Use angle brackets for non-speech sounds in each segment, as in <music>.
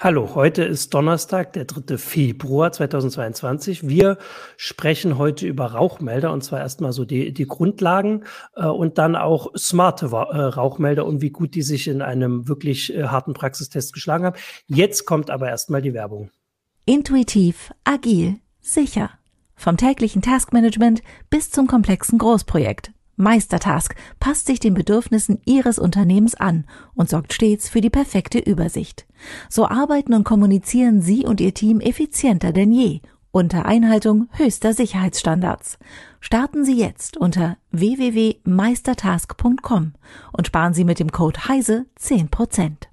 Hallo, heute ist Donnerstag, der 3. Februar 2022. Wir sprechen heute über Rauchmelder und zwar erstmal so die, die Grundlagen äh, und dann auch smarte äh, Rauchmelder und wie gut die sich in einem wirklich äh, harten Praxistest geschlagen haben. Jetzt kommt aber erstmal die Werbung. Intuitiv, agil, sicher. Vom täglichen Taskmanagement bis zum komplexen Großprojekt. Meistertask passt sich den Bedürfnissen Ihres Unternehmens an und sorgt stets für die perfekte Übersicht. So arbeiten und kommunizieren Sie und Ihr Team effizienter denn je unter Einhaltung höchster Sicherheitsstandards. Starten Sie jetzt unter www.meistertask.com und sparen Sie mit dem Code HEISE 10%.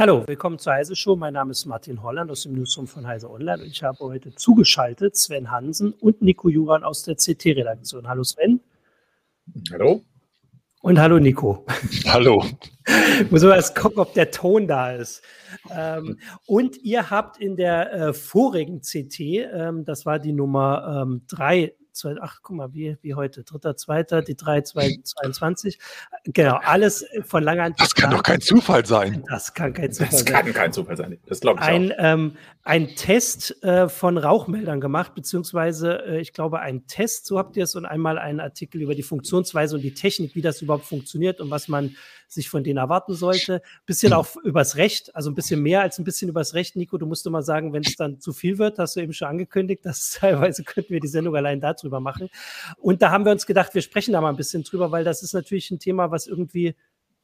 Hallo, willkommen zur Heise Show. Mein Name ist Martin Holland aus dem Newsroom von Heise Online und ich habe heute zugeschaltet Sven Hansen und Nico Juran aus der CT-Redaktion. Hallo Sven. Hallo. Und hallo Nico. Hallo. <laughs> Muss man erst gucken, ob der Ton da ist. Ähm, und ihr habt in der äh, vorigen CT, ähm, das war die Nummer ähm, ach, guck mal, wie, wie heute, dritter, zweiter, die 3, 22. Genau, alles von langer Hand. Das kann doch kein Zufall sein. Das kann kein Zufall sein. Das kann kein Zufall sein. Das glaube ich ein, auch. Ähm, ein Test äh, von Rauchmeldern gemacht, beziehungsweise äh, ich glaube ein Test, so habt ihr es, und einmal einen Artikel über die Funktionsweise und die Technik, wie das überhaupt funktioniert und was man sich von denen erwarten sollte. Bisschen auch übers Recht, also ein bisschen mehr als ein bisschen übers Recht. Nico, du musst immer sagen, wenn es dann zu viel wird, hast du eben schon angekündigt, dass <laughs> teilweise könnten wir die Sendung allein darüber machen. Und da haben wir uns gedacht, wir sprechen da mal ein bisschen drüber, weil das ist natürlich ein Thema, was irgendwie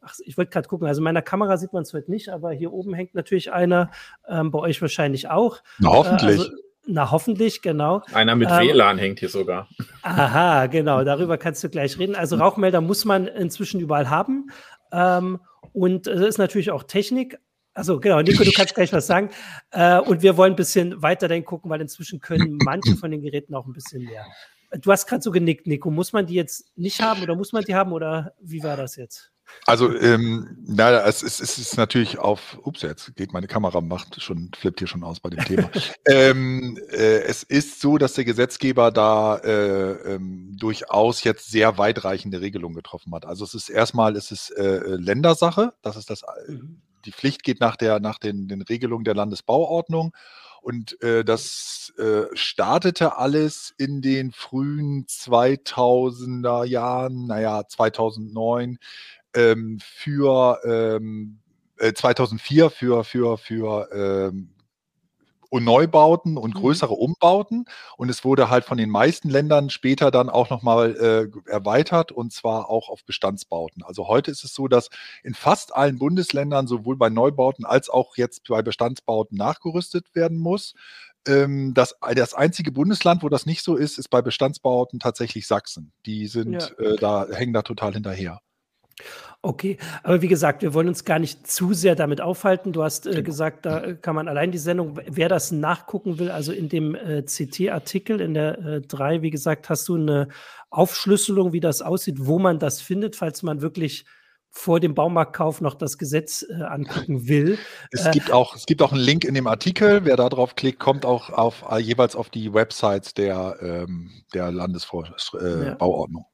Ach, ich wollte gerade gucken, also in meiner Kamera sieht man es heute nicht, aber hier oben hängt natürlich einer, ähm, bei euch wahrscheinlich auch. Na, hoffentlich. Äh, also, na, hoffentlich, genau. Einer mit ähm, WLAN hängt hier sogar. Aha, genau, darüber kannst du gleich reden. Also Rauchmelder muss man inzwischen überall haben. Ähm, und es ist natürlich auch Technik. Also genau, Nico, du kannst gleich was sagen. Äh, und wir wollen ein bisschen weiter dann gucken, weil inzwischen können manche von den Geräten auch ein bisschen mehr. Du hast gerade so genickt, Nico. Muss man die jetzt nicht haben oder muss man die haben oder wie war das jetzt? Also, ähm, na, es, es, es, ist natürlich auf, ups, jetzt geht meine Kamera, macht schon, flippt hier schon aus bei dem Thema. <laughs> ähm, äh, es ist so, dass der Gesetzgeber da äh, ähm, durchaus jetzt sehr weitreichende Regelungen getroffen hat. Also es ist erstmal, es ist äh, Ländersache, das ist das, äh, mhm. die Pflicht geht nach der, nach den, den Regelungen der Landesbauordnung. Und äh, das äh, startete alles in den frühen 2000er Jahren, naja, 2009 ähm, für ähm, äh, 2004 für, für, für ähm, Neubauten und mhm. größere Umbauten. Und es wurde halt von den meisten Ländern später dann auch nochmal äh, erweitert und zwar auch auf Bestandsbauten. Also heute ist es so, dass in fast allen Bundesländern sowohl bei Neubauten als auch jetzt bei Bestandsbauten nachgerüstet werden muss. Ähm, das, das einzige Bundesland, wo das nicht so ist, ist bei Bestandsbauten tatsächlich Sachsen. Die sind ja. äh, da, hängen da total hinterher. Okay, aber wie gesagt, wir wollen uns gar nicht zu sehr damit aufhalten. Du hast äh, genau. gesagt, da kann man allein die Sendung, wer das nachgucken will, also in dem äh, CT-Artikel in der äh, 3, wie gesagt, hast du eine Aufschlüsselung, wie das aussieht, wo man das findet, falls man wirklich vor dem Baumarktkauf noch das Gesetz äh, angucken will. Es, äh, gibt auch, es gibt auch einen Link in dem Artikel. Wer da drauf klickt, kommt auch auf, äh, jeweils auf die Websites der, ähm, der Landesbauordnung. Ja.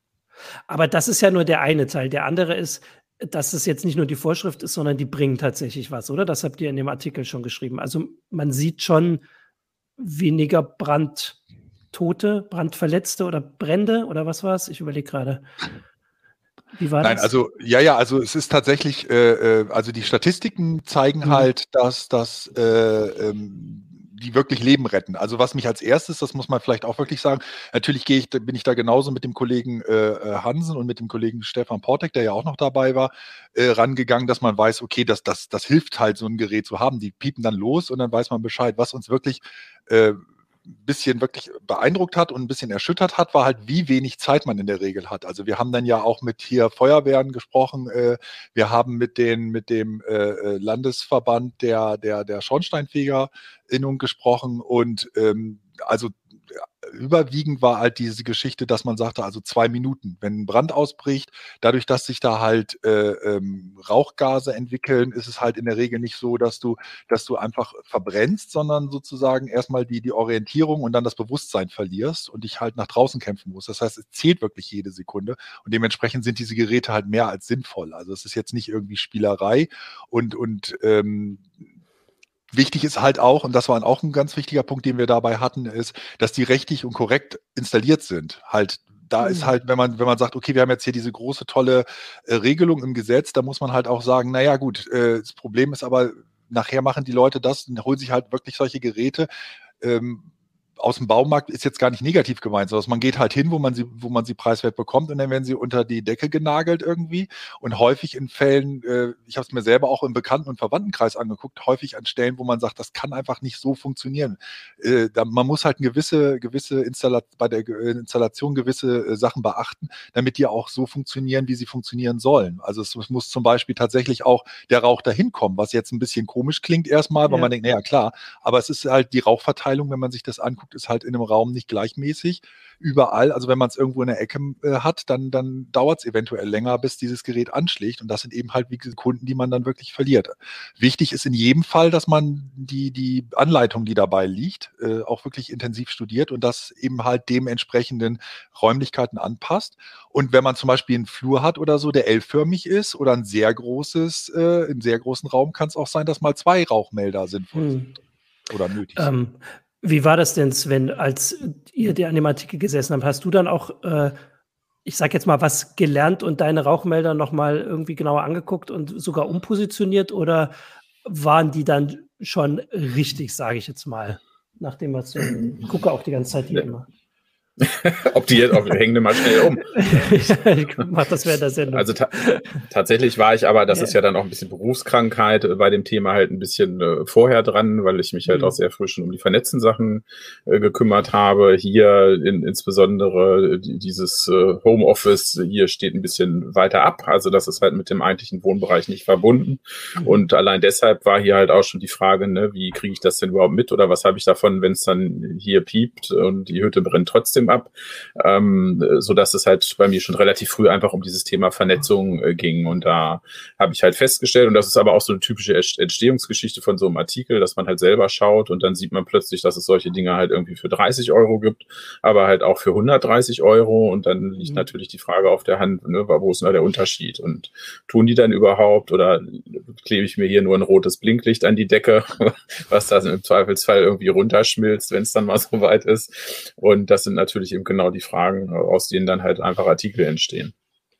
Aber das ist ja nur der eine Teil. Der andere ist, dass es jetzt nicht nur die Vorschrift ist, sondern die bringen tatsächlich was, oder? Das habt ihr in dem Artikel schon geschrieben. Also man sieht schon weniger Brandtote, Brandverletzte oder Brände oder was war es? Ich überlege gerade. Wie war Nein, das? also ja, ja, also es ist tatsächlich, äh, äh also die Statistiken zeigen mhm. halt, dass das äh, ähm, die wirklich Leben retten. Also was mich als erstes, das muss man vielleicht auch wirklich sagen, natürlich gehe ich, bin ich da genauso mit dem Kollegen äh, äh, Hansen und mit dem Kollegen Stefan Portek, der ja auch noch dabei war, äh, rangegangen, dass man weiß, okay, das, das, das hilft halt, so ein Gerät zu haben. Die piepen dann los und dann weiß man Bescheid, was uns wirklich äh, bisschen wirklich beeindruckt hat und ein bisschen erschüttert hat, war halt, wie wenig Zeit man in der Regel hat. Also wir haben dann ja auch mit hier Feuerwehren gesprochen, äh, wir haben mit den mit dem äh, äh Landesverband der der der Schornsteinfegerinnung gesprochen und ähm, also überwiegend war halt diese Geschichte, dass man sagte, also zwei Minuten, wenn ein Brand ausbricht, dadurch, dass sich da halt äh, ähm, Rauchgase entwickeln, ist es halt in der Regel nicht so, dass du, dass du einfach verbrennst, sondern sozusagen erstmal die, die Orientierung und dann das Bewusstsein verlierst und dich halt nach draußen kämpfen musst. Das heißt, es zählt wirklich jede Sekunde und dementsprechend sind diese Geräte halt mehr als sinnvoll. Also es ist jetzt nicht irgendwie Spielerei und, und ähm, Wichtig ist halt auch, und das war auch ein ganz wichtiger Punkt, den wir dabei hatten, ist, dass die rechtlich und korrekt installiert sind. Halt, da ist mhm. halt, wenn man, wenn man sagt, okay, wir haben jetzt hier diese große, tolle äh, Regelung im Gesetz, da muss man halt auch sagen, naja, gut, äh, das Problem ist aber, nachher machen die Leute das und holen sich halt wirklich solche Geräte, ähm, aus dem Baumarkt ist jetzt gar nicht negativ gemeint, sondern man geht halt hin, wo man sie, wo man sie preiswert bekommt und dann werden sie unter die Decke genagelt irgendwie. Und häufig in Fällen, äh, ich habe es mir selber auch im Bekannten- und Verwandtenkreis angeguckt, häufig an Stellen, wo man sagt, das kann einfach nicht so funktionieren. Äh, da, man muss halt eine gewisse, gewisse Installa bei der Installation gewisse äh, Sachen beachten, damit die auch so funktionieren, wie sie funktionieren sollen. Also es, es, muss zum Beispiel tatsächlich auch der Rauch dahin kommen, was jetzt ein bisschen komisch klingt erstmal, weil ja. man denkt, naja klar, aber es ist halt die Rauchverteilung, wenn man sich das anguckt, ist halt in einem Raum nicht gleichmäßig überall. Also wenn man es irgendwo in der Ecke äh, hat, dann, dann dauert es eventuell länger, bis dieses Gerät anschlägt. Und das sind eben halt wie Kunden, die man dann wirklich verliert. Wichtig ist in jedem Fall, dass man die, die Anleitung, die dabei liegt, äh, auch wirklich intensiv studiert und das eben halt dementsprechenden Räumlichkeiten anpasst. Und wenn man zum Beispiel einen Flur hat oder so, der L-förmig ist oder ein sehr großes, äh, im sehr großen Raum, kann es auch sein, dass mal zwei Rauchmelder sinnvoll hm. sind oder nötig sind. Ähm, wie war das denn, Sven, als ihr dir an dem Artikel gesessen habt? Hast du dann auch, äh, ich sag jetzt mal, was gelernt und deine Rauchmelder nochmal irgendwie genauer angeguckt und sogar umpositioniert oder waren die dann schon richtig, sage ich jetzt mal, nachdem was so, ich gucke auch die ganze Zeit hier immer. <laughs> Ob die jetzt, ob, hängen mal schnell um. <laughs> ich mach das wäre der Sendung. Also ta tatsächlich war ich aber, das ja. ist ja dann auch ein bisschen Berufskrankheit, äh, bei dem Thema halt ein bisschen äh, vorher dran, weil ich mich halt mhm. auch sehr früh schon um die vernetzten Sachen äh, gekümmert habe. Hier in, insbesondere dieses äh, Homeoffice, hier steht ein bisschen weiter ab. Also das ist halt mit dem eigentlichen Wohnbereich nicht verbunden. Mhm. Und allein deshalb war hier halt auch schon die Frage, ne, wie kriege ich das denn überhaupt mit oder was habe ich davon, wenn es dann hier piept und die Hütte brennt trotzdem trotzdem ab, ähm, so dass es halt bei mir schon relativ früh einfach um dieses Thema Vernetzung äh, ging. Und da habe ich halt festgestellt, und das ist aber auch so eine typische Entstehungsgeschichte von so einem Artikel, dass man halt selber schaut und dann sieht man plötzlich, dass es solche Dinge halt irgendwie für 30 Euro gibt, aber halt auch für 130 Euro. Und dann liegt mhm. natürlich die Frage auf der Hand, ne, wo ist denn der Unterschied? Und tun die dann überhaupt oder klebe ich mir hier nur ein rotes Blinklicht an die Decke, <laughs> was da im Zweifelsfall irgendwie runterschmilzt, wenn es dann mal so weit ist? Und das sind natürlich natürlich eben genau die Fragen, aus denen dann halt einfach Artikel entstehen.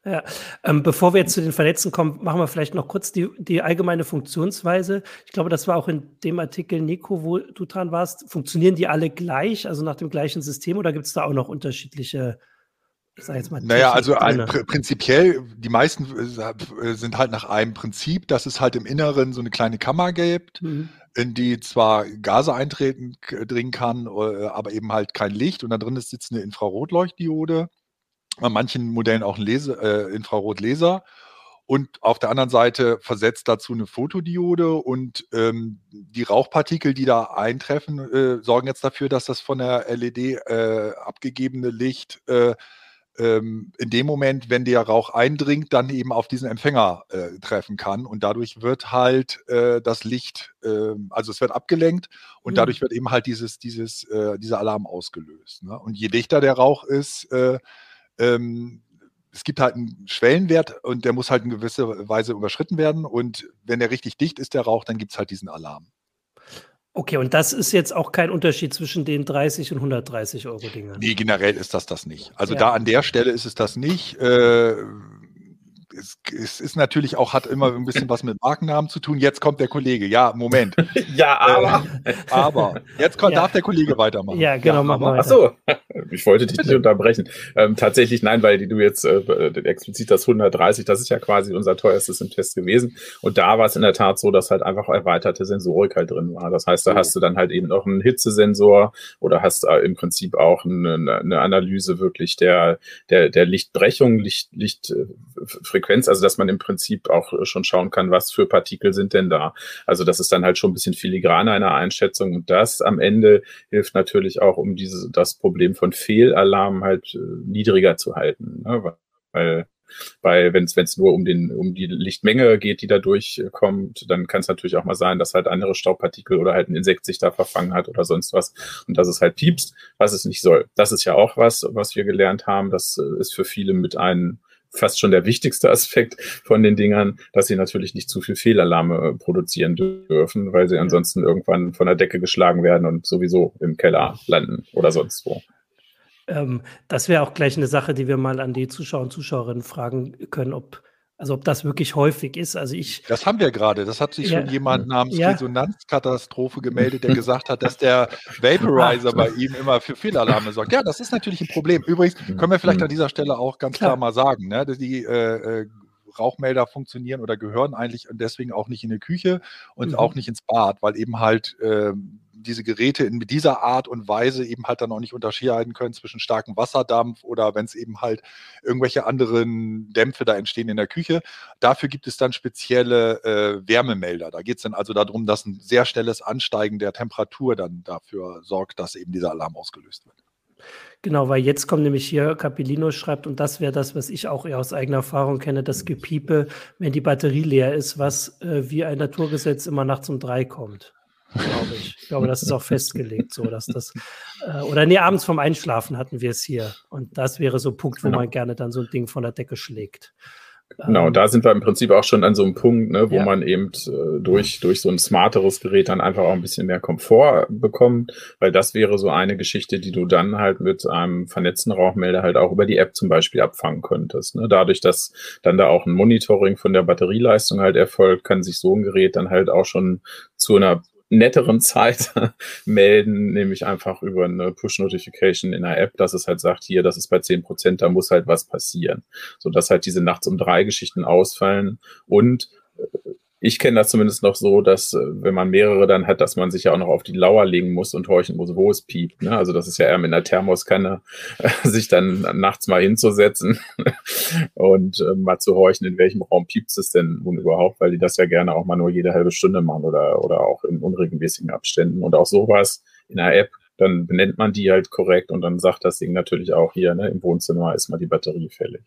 Ja, ähm, bevor wir jetzt zu den Vernetzen kommen, machen wir vielleicht noch kurz die, die allgemeine Funktionsweise. Ich glaube, das war auch in dem Artikel, Nico, wo du dran warst. Funktionieren die alle gleich, also nach dem gleichen System, oder gibt es da auch noch unterschiedliche ich sag jetzt mal, naja, also ein, pr prinzipiell, die meisten äh, sind halt nach einem Prinzip, dass es halt im Inneren so eine kleine Kammer gibt, mhm. In die zwar Gase eintreten dringen kann, äh, aber eben halt kein Licht. Und da drin ist sitzt eine Infrarotleuchtdiode, bei manchen Modellen auch ein Lese, äh, Infrarotlaser. Und auf der anderen Seite versetzt dazu eine Fotodiode. Und ähm, die Rauchpartikel, die da eintreffen, äh, sorgen jetzt dafür, dass das von der LED äh, abgegebene Licht äh, ähm, in dem Moment, wenn der Rauch eindringt, dann eben auf diesen Empfänger äh, treffen kann. Und dadurch wird halt äh, das Licht, äh, also es wird abgelenkt und mhm. dadurch wird eben halt dieses, dieses, äh, dieser Alarm ausgelöst. Ne? Und je dichter der Rauch ist, äh, ähm, es gibt halt einen Schwellenwert und der muss halt in gewisser Weise überschritten werden. Und wenn der richtig dicht ist, der Rauch, dann gibt es halt diesen Alarm. Okay, und das ist jetzt auch kein Unterschied zwischen den 30 und 130 Euro Dingen. Nee, generell ist das das nicht. Also ja. da an der Stelle ist es das nicht. Äh, es, es, ist natürlich auch, hat immer ein bisschen was mit Markennamen zu tun. Jetzt kommt der Kollege. Ja, Moment. <laughs> ja, aber. Äh, aber. Jetzt kommt, ja. darf der Kollege weitermachen. Ja, genau, ja, mach mal. Ach so. <laughs> Ich wollte dich nicht unterbrechen. Ähm, tatsächlich, nein, weil du jetzt äh, explizit das 130, das ist ja quasi unser teuerstes im Test gewesen. Und da war es in der Tat so, dass halt einfach erweiterte Sensorik halt drin war. Das heißt, da oh. hast du dann halt eben noch einen Hitzesensor oder hast äh, im Prinzip auch eine, eine Analyse wirklich der, der, der Lichtbrechung, Licht, Lichtfrequenz Frequenz, also dass man im Prinzip auch schon schauen kann, was für Partikel sind denn da. Also das ist dann halt schon ein bisschen filigraner in der Einschätzung. Und das am Ende hilft natürlich auch, um diese, das Problem von Fehlalarm halt äh, niedriger zu halten. Ne? Weil weil wenn es nur um den um die Lichtmenge geht, die da durchkommt, dann kann es natürlich auch mal sein, dass halt andere Staubpartikel oder halt ein Insekt sich da verfangen hat oder sonst was und dass es halt piepst, was es nicht soll. Das ist ja auch was, was wir gelernt haben. Das äh, ist für viele mit einem fast schon der wichtigste <laughs> Aspekt von den Dingern, dass sie natürlich nicht zu viel Fehlalarme äh, produzieren dürfen, weil sie ansonsten irgendwann von der Decke geschlagen werden und sowieso im Keller landen oder sonst wo. Ähm, das wäre auch gleich eine Sache, die wir mal an die Zuschauer und Zuschauerinnen fragen können, ob also ob das wirklich häufig ist. Also ich. Das haben wir gerade. Das hat sich ja, schon jemand namens ja. Resonanzkatastrophe gemeldet, der gesagt hat, dass der Vaporizer bei ihm immer für Fehlalarme sorgt. Ja, das ist natürlich ein Problem. Übrigens können wir vielleicht an dieser Stelle auch ganz klar, klar mal sagen, ne, die äh, äh, Rauchmelder funktionieren oder gehören eigentlich deswegen auch nicht in die Küche und mhm. auch nicht ins Bad, weil eben halt äh, diese Geräte in dieser Art und Weise eben halt dann auch nicht unterscheiden können zwischen starkem Wasserdampf oder wenn es eben halt irgendwelche anderen Dämpfe da entstehen in der Küche. Dafür gibt es dann spezielle äh, Wärmemelder. Da geht es dann also darum, dass ein sehr schnelles Ansteigen der Temperatur dann dafür sorgt, dass eben dieser Alarm ausgelöst wird. Genau, weil jetzt kommt nämlich hier, Capellino schreibt, und das wäre das, was ich auch eher aus eigener Erfahrung kenne, das Gepiepe, wenn die Batterie leer ist, was äh, wie ein Naturgesetz immer nachts um drei kommt glaube ich. Ich glaube, das ist auch festgelegt, so dass das äh, oder nee, abends vom Einschlafen hatten wir es hier. Und das wäre so ein Punkt, wo genau. man gerne dann so ein Ding von der Decke schlägt. Genau, ähm, da sind wir im Prinzip auch schon an so einem Punkt, ne, wo ja. man eben äh, durch, durch so ein smarteres Gerät dann einfach auch ein bisschen mehr Komfort bekommt, weil das wäre so eine Geschichte, die du dann halt mit einem vernetzten Rauchmelder halt auch über die App zum Beispiel abfangen könntest. Ne? Dadurch, dass dann da auch ein Monitoring von der Batterieleistung halt erfolgt, kann sich so ein Gerät dann halt auch schon zu einer netteren Zeit <laughs> melden, nämlich einfach über eine Push-Notification in der App, dass es halt sagt, hier, das ist bei zehn Prozent, da muss halt was passieren. So dass halt diese nachts um drei Geschichten ausfallen und äh, ich kenne das zumindest noch so, dass äh, wenn man mehrere dann hat, dass man sich ja auch noch auf die Lauer legen muss und horchen muss, wo es piept. Ne? Also das ist ja eher mit einer Thermoskanne, <laughs> sich dann nachts mal hinzusetzen <laughs> und äh, mal zu horchen, in welchem Raum piept es denn nun überhaupt, weil die das ja gerne auch mal nur jede halbe Stunde machen oder, oder auch in unregelmäßigen Abständen. Und auch sowas in einer App, dann benennt man die halt korrekt und dann sagt das Ding natürlich auch hier, ne, im Wohnzimmer ist mal die Batterie fällig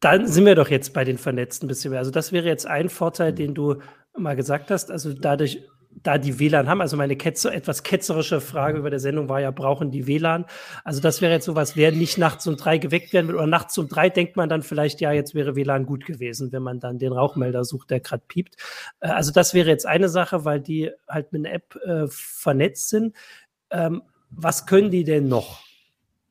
dann sind wir doch jetzt bei den Vernetzten ein bisschen mehr. Also das wäre jetzt ein Vorteil, den du mal gesagt hast. Also dadurch, da die WLAN haben, also meine Ketzer, etwas ketzerische Frage über der Sendung war ja, brauchen die WLAN? Also das wäre jetzt sowas, wer nicht nachts um drei geweckt werden will oder nachts um drei denkt man dann vielleicht, ja, jetzt wäre WLAN gut gewesen, wenn man dann den Rauchmelder sucht, der gerade piept. Äh, also das wäre jetzt eine Sache, weil die halt mit einer App äh, vernetzt sind. Ähm, was können die denn noch?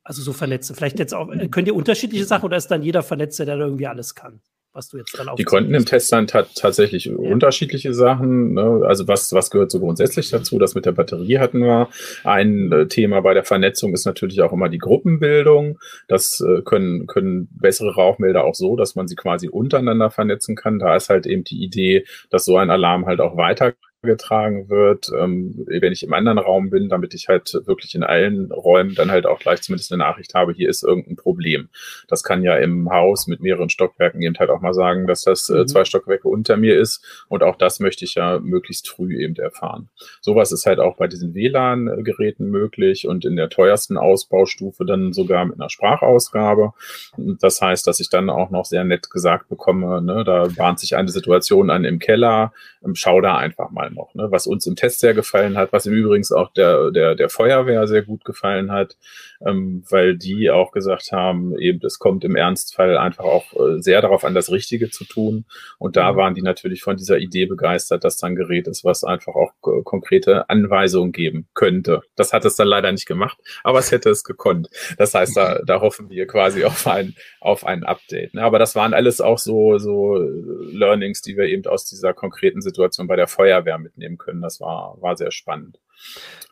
Also so vernetzen. Vielleicht jetzt auch, äh, könnt ihr unterschiedliche Sachen oder ist dann jeder Vernetzte, der da irgendwie alles kann? Was du jetzt dann Die konnten im Test dann tatsächlich ja. unterschiedliche Sachen. Ne? Also was, was gehört so grundsätzlich dazu? Das mit der Batterie hatten wir. Ein äh, Thema bei der Vernetzung ist natürlich auch immer die Gruppenbildung. Das äh, können, können bessere Rauchmelder auch so, dass man sie quasi untereinander vernetzen kann. Da ist halt eben die Idee, dass so ein Alarm halt auch weiter getragen wird, ähm, wenn ich im anderen Raum bin, damit ich halt wirklich in allen Räumen dann halt auch gleich zumindest eine Nachricht habe, hier ist irgendein Problem. Das kann ja im Haus mit mehreren Stockwerken eben halt auch mal sagen, dass das äh, mhm. zwei Stockwerke unter mir ist und auch das möchte ich ja möglichst früh eben erfahren. Sowas ist halt auch bei diesen WLAN-Geräten möglich und in der teuersten Ausbaustufe dann sogar mit einer Sprachausgabe. Das heißt, dass ich dann auch noch sehr nett gesagt bekomme, ne, da bahnt sich eine Situation an im Keller, ähm, schau da einfach mal noch, ne? was uns im Test sehr gefallen hat, was im Übrigen auch der, der, der Feuerwehr sehr gut gefallen hat, ähm, weil die auch gesagt haben, eben, es kommt im Ernstfall einfach auch äh, sehr darauf an, das Richtige zu tun. Und da mhm. waren die natürlich von dieser Idee begeistert, dass da ein Gerät ist, was einfach auch äh, konkrete Anweisungen geben könnte. Das hat es dann leider nicht gemacht, aber es hätte es gekonnt. Das heißt, da, da hoffen wir quasi auf ein, auf ein Update. Ne? Aber das waren alles auch so, so Learnings, die wir eben aus dieser konkreten Situation bei der Feuerwehr mitnehmen können. Das war, war sehr spannend.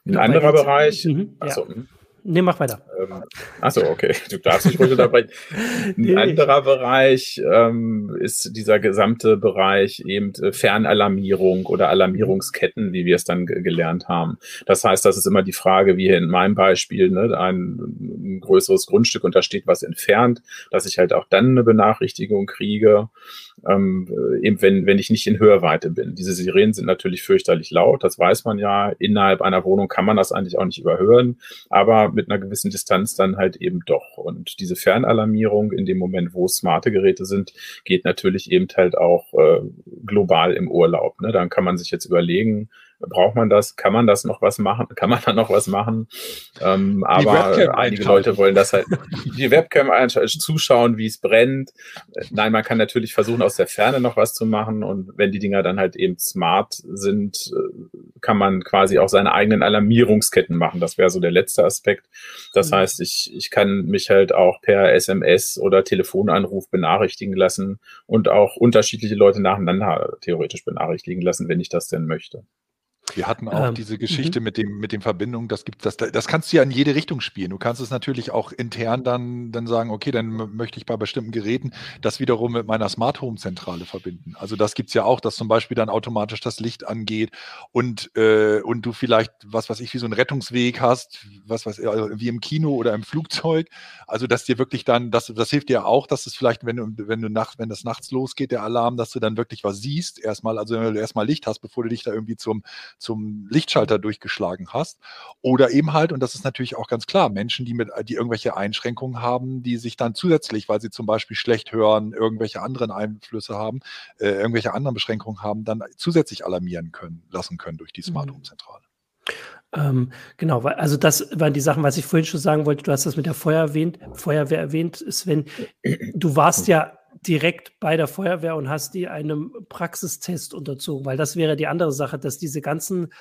Ein ja, anderer Bereich. Mhm, achso, ja. Hm. Nee, mach weiter. Ähm, achso, okay. <laughs> Du darfst dich ruhig unterbrechen. Ein nee. anderer Bereich ähm, ist dieser gesamte Bereich eben äh, Fernalarmierung oder Alarmierungsketten, wie wir es dann gelernt haben. Das heißt, das ist immer die Frage, wie hier in meinem Beispiel, ne, ein, ein größeres Grundstück und da steht was entfernt, dass ich halt auch dann eine Benachrichtigung kriege. Ähm, eben wenn, wenn ich nicht in Hörweite bin. Diese Sirenen sind natürlich fürchterlich laut, das weiß man ja. Innerhalb einer Wohnung kann man das eigentlich auch nicht überhören, aber mit einer gewissen Distanz dann halt eben doch. Und diese Fernalarmierung in dem Moment, wo smarte Geräte sind, geht natürlich eben halt auch äh, global im Urlaub. Ne? Dann kann man sich jetzt überlegen, braucht man das? Kann man das noch was machen? Kann man da noch was machen? Ähm, aber einige Leute wollen das halt, die Webcam einschalten, zuschauen, wie es brennt. Nein, man kann natürlich versuchen, aus der Ferne noch was zu machen. Und wenn die Dinger dann halt eben smart sind, äh, kann man quasi auch seine eigenen Alarmierungsketten machen. Das wäre so der letzte Aspekt. Das mhm. heißt, ich, ich kann mich halt auch per SMS oder Telefonanruf benachrichtigen lassen und auch unterschiedliche Leute nacheinander theoretisch benachrichtigen lassen, wenn ich das denn möchte. Wir hatten auch ähm, diese Geschichte -hmm. mit dem mit den Verbindungen, das gibt das, das kannst du ja in jede Richtung spielen. Du kannst es natürlich auch intern dann, dann sagen, okay, dann möchte ich bei bestimmten Geräten das wiederum mit meiner Smart Home Zentrale verbinden. Also das gibt es ja auch, dass zum Beispiel dann automatisch das Licht angeht und, äh, und du vielleicht, was weiß ich, wie so einen Rettungsweg hast, was weiß ich, also wie im Kino oder im Flugzeug. Also dass dir wirklich dann, das, das hilft dir auch, dass es vielleicht, wenn du, wenn du nachts, wenn das nachts losgeht, der Alarm, dass du dann wirklich was siehst, erstmal, also wenn du erstmal Licht hast, bevor du dich da irgendwie zum zum Lichtschalter durchgeschlagen hast. Oder eben halt, und das ist natürlich auch ganz klar, Menschen, die mit, die irgendwelche Einschränkungen haben, die sich dann zusätzlich, weil sie zum Beispiel schlecht hören, irgendwelche anderen Einflüsse haben, äh, irgendwelche anderen Beschränkungen haben, dann zusätzlich alarmieren können, lassen können durch die Smart mhm. Home Zentrale. Ähm, genau, weil, also das waren die Sachen, was ich vorhin schon sagen wollte. Du hast das mit der Feuer erwähnt, Feuerwehr erwähnt, Sven. Du warst ja direkt bei der Feuerwehr und hast die einem Praxistest unterzogen, weil das wäre die andere Sache, dass diese ganzen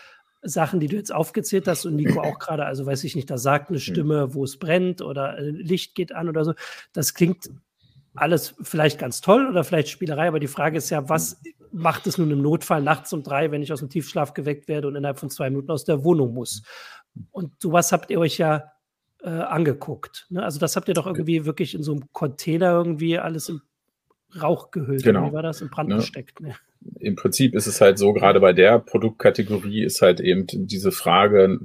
Sachen, die du jetzt aufgezählt hast und Nico auch gerade, also weiß ich nicht, da sagt eine hm. Stimme, wo es brennt oder äh, Licht geht an oder so, das klingt alles vielleicht ganz toll oder vielleicht Spielerei, aber die Frage ist ja, was macht es nun im Notfall nachts um drei, wenn ich aus dem Tiefschlaf geweckt werde und innerhalb von zwei Minuten aus der Wohnung muss? Und sowas habt ihr euch ja äh, angeguckt. Ne? Also das habt ihr doch irgendwie wirklich in so einem Container irgendwie alles im Rauch gehüllt. Genau. Wie war das? In Brand ne? gesteckt. Ne? Im Prinzip ist es halt so, gerade bei der Produktkategorie ist halt eben diese Frage,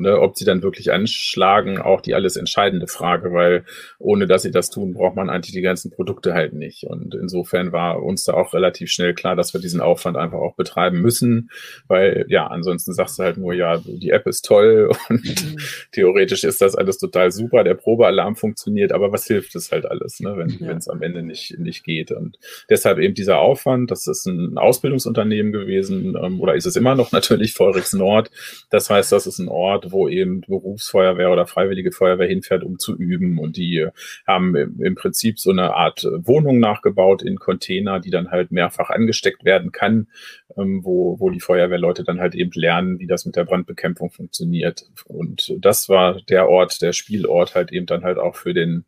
ne, ob sie dann wirklich anschlagen, auch die alles entscheidende Frage, weil ohne dass sie das tun, braucht man eigentlich die ganzen Produkte halt nicht. Und insofern war uns da auch relativ schnell klar, dass wir diesen Aufwand einfach auch betreiben müssen, weil ja, ansonsten sagst du halt nur, ja, die App ist toll <laughs> und mhm. theoretisch ist das alles total super, der Probealarm funktioniert, aber was hilft es halt alles, ne, wenn ja. es am Ende nicht, nicht geht. Und deshalb eben dieser Aufwand, das ist ein Ausbildungsunternehmen gewesen ähm, oder ist es immer noch natürlich <laughs> Feurigs Nord. Das heißt, das ist ein Ort, wo eben Berufsfeuerwehr oder Freiwillige Feuerwehr hinfährt, um zu üben. Und die haben im Prinzip so eine Art Wohnung nachgebaut in Container, die dann halt mehrfach angesteckt werden kann, ähm, wo, wo die Feuerwehrleute dann halt eben lernen, wie das mit der Brandbekämpfung funktioniert. Und das war der Ort, der Spielort halt eben dann halt auch für den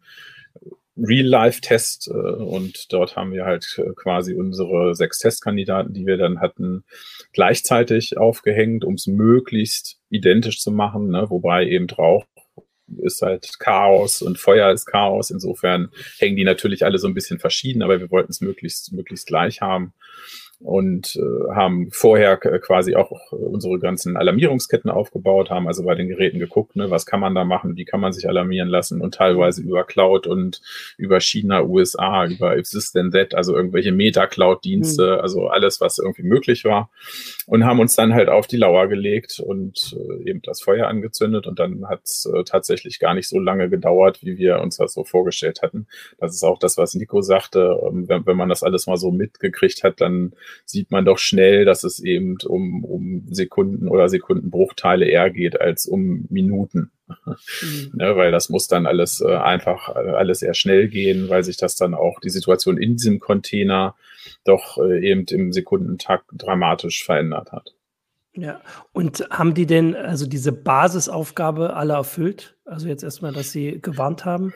Real-Life-Test äh, und dort haben wir halt äh, quasi unsere sechs Testkandidaten, die wir dann hatten, gleichzeitig aufgehängt, um es möglichst identisch zu machen, ne? wobei eben Rauch ist halt Chaos und Feuer ist Chaos. Insofern hängen die natürlich alle so ein bisschen verschieden, aber wir wollten es möglichst, möglichst gleich haben und äh, haben vorher quasi auch unsere ganzen Alarmierungsketten aufgebaut, haben also bei den Geräten geguckt, ne, was kann man da machen, wie kann man sich alarmieren lassen und teilweise über Cloud und über China, USA, über If This Then That, also irgendwelche Meta-Cloud-Dienste, mhm. also alles, was irgendwie möglich war und haben uns dann halt auf die Lauer gelegt und äh, eben das Feuer angezündet und dann hat es äh, tatsächlich gar nicht so lange gedauert, wie wir uns das so vorgestellt hatten. Das ist auch das, was Nico sagte, ähm, wenn, wenn man das alles mal so mitgekriegt hat, dann sieht man doch schnell, dass es eben um, um Sekunden oder Sekundenbruchteile eher geht als um Minuten. Mhm. ne, weil das muss dann alles äh, einfach äh, alles sehr schnell gehen, weil sich das dann auch die Situation in diesem Container doch äh, eben im Sekundentakt dramatisch verändert hat. Ja, und haben die denn also diese Basisaufgabe alle erfüllt? Also jetzt erstmal, dass sie gewarnt haben?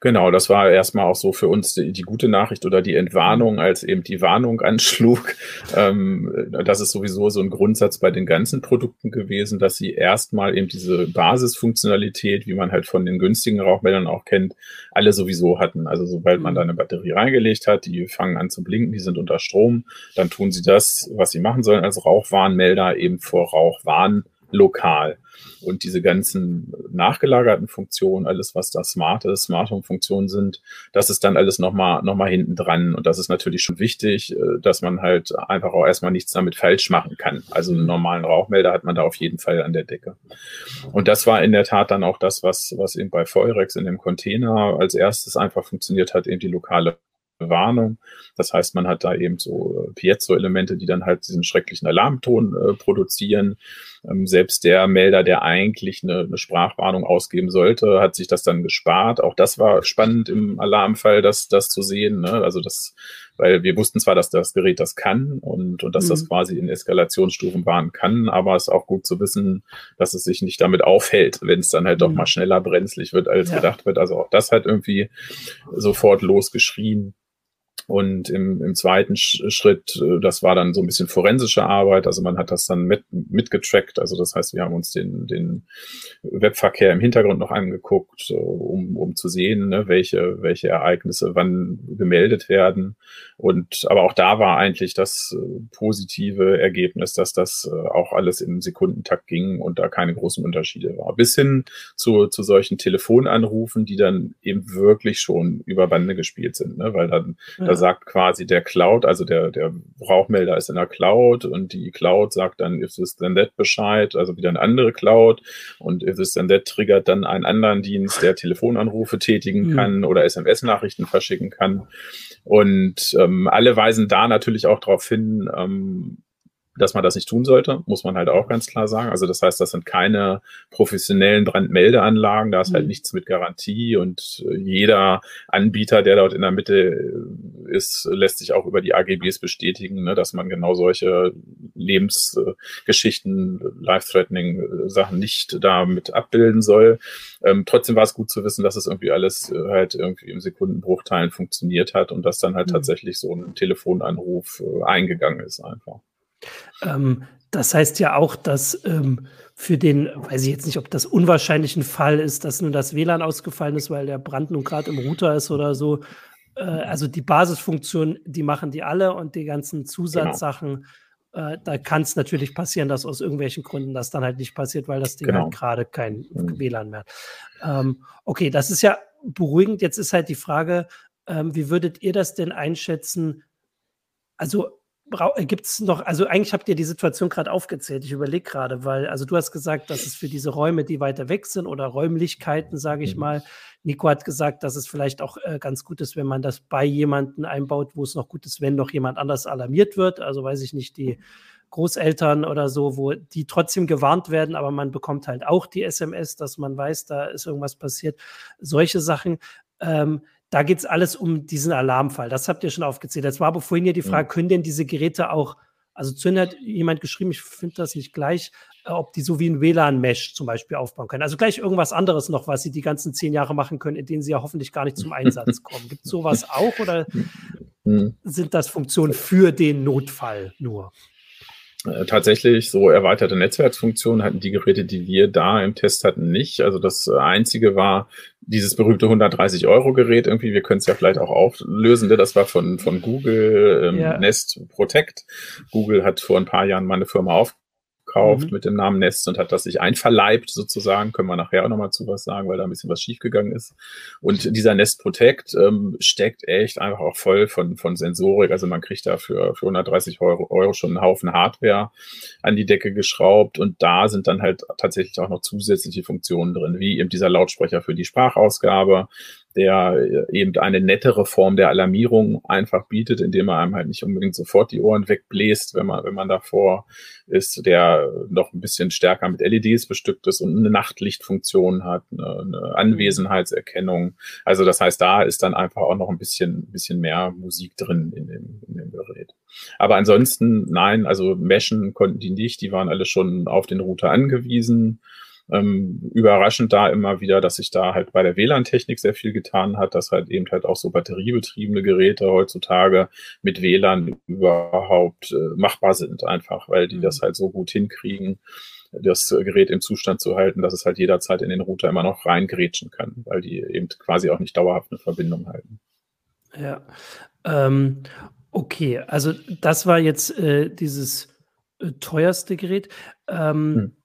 Genau, das war erstmal auch so für uns die, die, gute Nachricht oder die Entwarnung, als eben die Warnung anschlug. Ähm, das ist sowieso so ein Grundsatz bei den ganzen Produkten gewesen, dass sie erstmal eben diese Basisfunktionalität, wie man halt von den günstigen Rauchmeldern auch kennt, alle sowieso hatten. Also sobald man mhm. da eine Batterie reingelegt hat, die fangen an zu blinken, die sind unter Strom, dann tun sie das, was sie machen sollen als Rauchwarnmelder, eben vor Rauch warnen lokal. Und diese ganzen nachgelagerten Funktionen, alles was da smarte Smart Home Funktionen sind, das ist dann alles nochmal noch mal hinten dran. Und das ist natürlich schon wichtig, äh, dass man halt einfach auch erstmal nichts damit falsch machen kann. Also einen normalen Rauchmelder hat man da auf jeden Fall an der Decke. Und das war in der Tat dann auch das, was, was eben bei Feurex in dem Container als erstes einfach funktioniert hat, eben die lokale Warnung. Das heißt, man hat da eben so äh, Piezo-Elemente, die dann halt diesen schrecklichen Alarmton äh, produzieren. Ähm, selbst der Melder, der eigentlich eine, eine, Sprachwarnung ausgeben sollte, hat sich das dann gespart. Auch das war spannend im Alarmfall, das, das zu sehen. Ne? Also das, weil wir wussten zwar, dass das Gerät das kann und, und dass mhm. das quasi in Eskalationsstufen warnen kann, aber es ist auch gut zu wissen, dass es sich nicht damit aufhält, wenn es dann halt mhm. doch mal schneller brenzlig wird, als ja. gedacht wird. Also auch das hat irgendwie sofort losgeschrien. Und im, im zweiten Schritt, äh, das war dann so ein bisschen forensische Arbeit. Also man hat das dann mit, mitgetrackt. Also das heißt, wir haben uns den, den Webverkehr im Hintergrund noch angeguckt, um, um zu sehen, ne, welche, welche Ereignisse wann gemeldet werden. Und aber auch da war eigentlich das äh, positive Ergebnis, dass das äh, auch alles im Sekundentakt ging und da keine großen Unterschiede war. Bis hin zu, zu solchen Telefonanrufen, die dann eben wirklich schon über Bande gespielt sind, ne? weil dann ja. Sagt quasi der Cloud, also der, der Rauchmelder ist in der Cloud und die Cloud sagt dann, if this then that Bescheid, also wieder eine andere Cloud und if this then that triggert dann einen anderen Dienst, der Telefonanrufe tätigen mhm. kann oder SMS-Nachrichten verschicken kann. Und ähm, alle weisen da natürlich auch darauf hin, ähm, dass man das nicht tun sollte, muss man halt auch ganz klar sagen. Also das heißt, das sind keine professionellen Brandmeldeanlagen, da ist halt mhm. nichts mit Garantie und äh, jeder Anbieter, der dort in der Mitte äh, ist, lässt sich auch über die AGBs bestätigen, ne, dass man genau solche Lebensgeschichten, life-threatening äh, Sachen nicht damit abbilden soll. Ähm, trotzdem war es gut zu wissen, dass es irgendwie alles halt irgendwie im Sekundenbruchteilen funktioniert hat und dass dann halt mhm. tatsächlich so ein Telefonanruf äh, eingegangen ist einfach. Ähm, das heißt ja auch, dass ähm, für den, weiß ich jetzt nicht, ob das unwahrscheinlich ein Fall ist, dass nun das WLAN ausgefallen ist, weil der Brand nun gerade im Router ist oder so. Äh, also die Basisfunktion, die machen die alle und die ganzen Zusatzsachen, genau. äh, da kann es natürlich passieren, dass aus irgendwelchen Gründen das dann halt nicht passiert, weil das Ding genau. halt gerade kein mhm. WLAN mehr hat. Ähm, okay, das ist ja beruhigend. Jetzt ist halt die Frage, ähm, wie würdet ihr das denn einschätzen? Also gibt es noch, also eigentlich habt ihr die Situation gerade aufgezählt. Ich überlege gerade, weil, also du hast gesagt, dass es für diese Räume, die weiter weg sind oder Räumlichkeiten, sage ich mhm. mal, Nico hat gesagt, dass es vielleicht auch äh, ganz gut ist, wenn man das bei jemanden einbaut, wo es noch gut ist, wenn noch jemand anders alarmiert wird. Also weiß ich nicht, die Großeltern oder so, wo die trotzdem gewarnt werden, aber man bekommt halt auch die SMS, dass man weiß, da ist irgendwas passiert. Solche Sachen. Ähm, da geht es alles um diesen Alarmfall. Das habt ihr schon aufgezählt. Jetzt war aber vorhin ja die mhm. Frage, können denn diese Geräte auch, also zu hat jemand geschrieben, ich finde das nicht gleich, äh, ob die so wie ein WLAN-Mesh zum Beispiel aufbauen können. Also gleich irgendwas anderes noch, was sie die ganzen zehn Jahre machen können, in denen sie ja hoffentlich gar nicht zum Einsatz kommen. Gibt es sowas auch oder mhm. <laughs> sind das Funktionen für den Notfall nur? Äh, tatsächlich so erweiterte Netzwerksfunktionen hatten die Geräte, die wir da im Test hatten, nicht. Also das äh, einzige war dieses berühmte 130 Euro Gerät irgendwie. Wir können es ja vielleicht auch auflösen. Ne? Das war von, von Google ähm, ja. Nest Protect. Google hat vor ein paar Jahren mal eine Firma aufgebaut gekauft mhm. mit dem Namen Nest und hat das sich einverleibt sozusagen. Können wir nachher auch nochmal zu was sagen, weil da ein bisschen was schiefgegangen ist. Und dieser Nest Protect ähm, steckt echt einfach auch voll von, von Sensorik. Also man kriegt da für, für 130 Euro, Euro schon einen Haufen Hardware an die Decke geschraubt und da sind dann halt tatsächlich auch noch zusätzliche Funktionen drin, wie eben dieser Lautsprecher für die Sprachausgabe, der eben eine nettere Form der Alarmierung einfach bietet, indem er einem halt nicht unbedingt sofort die Ohren wegbläst, wenn man, wenn man davor ist, der noch ein bisschen stärker mit LEDs bestückt ist und eine Nachtlichtfunktion hat, eine, eine Anwesenheitserkennung. Also das heißt, da ist dann einfach auch noch ein bisschen, bisschen mehr Musik drin in dem, in dem Gerät. Aber ansonsten, nein, also meshen konnten die nicht, die waren alle schon auf den Router angewiesen ähm, überraschend da immer wieder, dass sich da halt bei der WLAN-Technik sehr viel getan hat, dass halt eben halt auch so batteriebetriebene Geräte heutzutage mit WLAN überhaupt äh, machbar sind, einfach, weil die das mhm. halt so gut hinkriegen, das Gerät im Zustand zu halten, dass es halt jederzeit in den Router immer noch reingrätschen kann, weil die eben quasi auch nicht dauerhaft eine Verbindung halten. Ja. Ähm, okay, also das war jetzt äh, dieses äh, teuerste Gerät. Ähm, hm.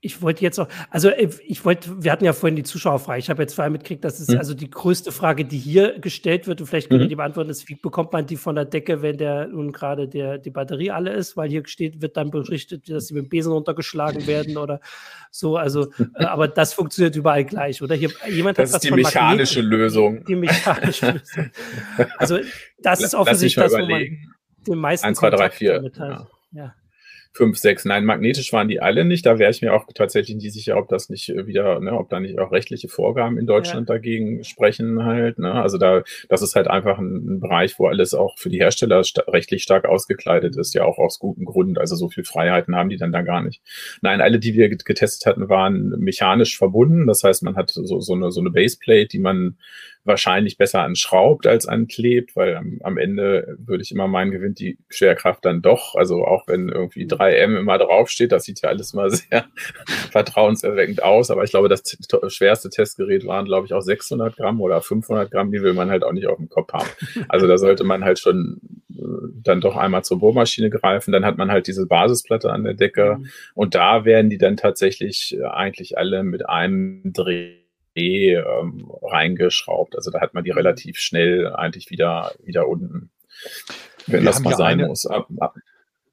Ich wollte jetzt auch, also äh, ich wollte, wir hatten ja vorhin die Zuschauerfrage. Ich habe jetzt vor allem mitgekriegt, dass es mhm. also die größte Frage, die hier gestellt wird, und vielleicht können mhm. die beantworten, ist, wie bekommt man die von der Decke, wenn der nun gerade der, die Batterie alle ist? Weil hier steht, wird dann berichtet, dass sie mit dem Besen runtergeschlagen werden oder so. Also, äh, aber das funktioniert überall gleich, oder? Hier, jemand das ist die mechanische Magnet, Lösung. Die mechanische Lösung. Also, das ist offensichtlich das, wo man den meisten 1, 2, 3, 4. Damit hat. Ja. ja fünf, sechs. Nein, magnetisch waren die alle nicht. Da wäre ich mir auch tatsächlich nicht sicher, ob das nicht äh, wieder, ne, ob da nicht auch rechtliche Vorgaben in Deutschland ja. dagegen sprechen halt. Ne? Also da, das ist halt einfach ein, ein Bereich, wo alles auch für die Hersteller sta rechtlich stark ausgekleidet ist, ja auch aus gutem Grund. Also so viel Freiheiten haben die dann da gar nicht. Nein, alle, die wir getestet hatten, waren mechanisch verbunden. Das heißt, man hat so, so eine, so eine Baseplate, die man wahrscheinlich besser anschraubt als anklebt, weil am, am Ende würde ich immer meinen, gewinnt die Schwerkraft dann doch. Also auch wenn irgendwie 3M immer draufsteht, das sieht ja alles mal <laughs> sehr vertrauenserweckend aus. Aber ich glaube, das schwerste Testgerät waren, glaube ich, auch 600 Gramm oder 500 Gramm. Die will man halt auch nicht auf dem Kopf haben. Also da sollte man halt schon äh, dann doch einmal zur Bohrmaschine greifen. Dann hat man halt diese Basisplatte an der Decke. Mhm. Und da werden die dann tatsächlich äh, eigentlich alle mit einem Dreh ähm, reingeschraubt. Also da hat man die relativ schnell eigentlich wieder, wieder unten, wenn Wir das mal sein eine, muss. Ab, ab,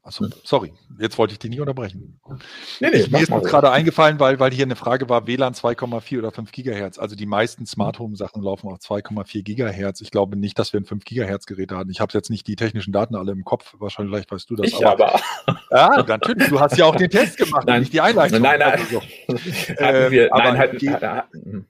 Achso, sorry, jetzt wollte ich dich nicht unterbrechen. Nee, nee, mir ist noch gerade eingefallen, weil, weil hier eine Frage war, WLAN 2,4 oder 5 Gigahertz. Also die meisten Smart Home Sachen laufen auf 2,4 Gigahertz. Ich glaube nicht, dass wir ein 5 Gigahertz Gerät hatten. Ich habe jetzt nicht die technischen Daten alle im Kopf. Wahrscheinlich weißt du das. Ich aber. aber. Ja, natürlich. Du hast ja auch den Test gemacht, nein, nicht die Einleitung. Nein, nein. Also, hatten wir, ähm, nein, hatten, die, hatten,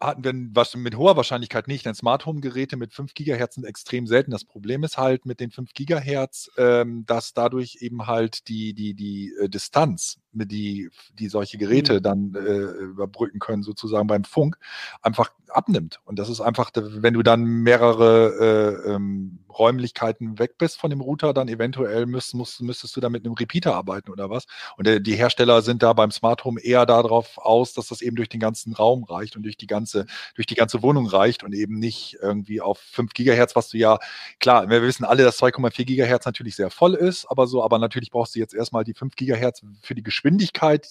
hatten wir was mit hoher Wahrscheinlichkeit nicht, denn Smart Home Geräte mit 5 Gigahertz sind extrem selten. Das Problem ist halt mit den 5 Gigahertz, ähm, dass dadurch eben halt die, die, die äh, Distanz, die, die solche Geräte mhm. dann äh, überbrücken können, sozusagen beim Funk, einfach abnimmt. Und das ist einfach, wenn du dann mehrere äh, ähm, Räumlichkeiten weg bist von dem Router, dann eventuell müsst, musst, müsstest du da mit einem Repeater arbeiten oder was. Und äh, die Hersteller sind da beim Smart Home eher darauf aus, dass das eben durch den ganzen Raum reicht und durch die ganze, durch die ganze Wohnung reicht und eben nicht irgendwie auf 5 Gigahertz, was du ja, klar, wir wissen alle, dass 2,4 Gigahertz natürlich sehr voll ist, aber so, aber natürlich brauchst du jetzt erstmal die 5 Gigahertz für die Geschwindigkeit,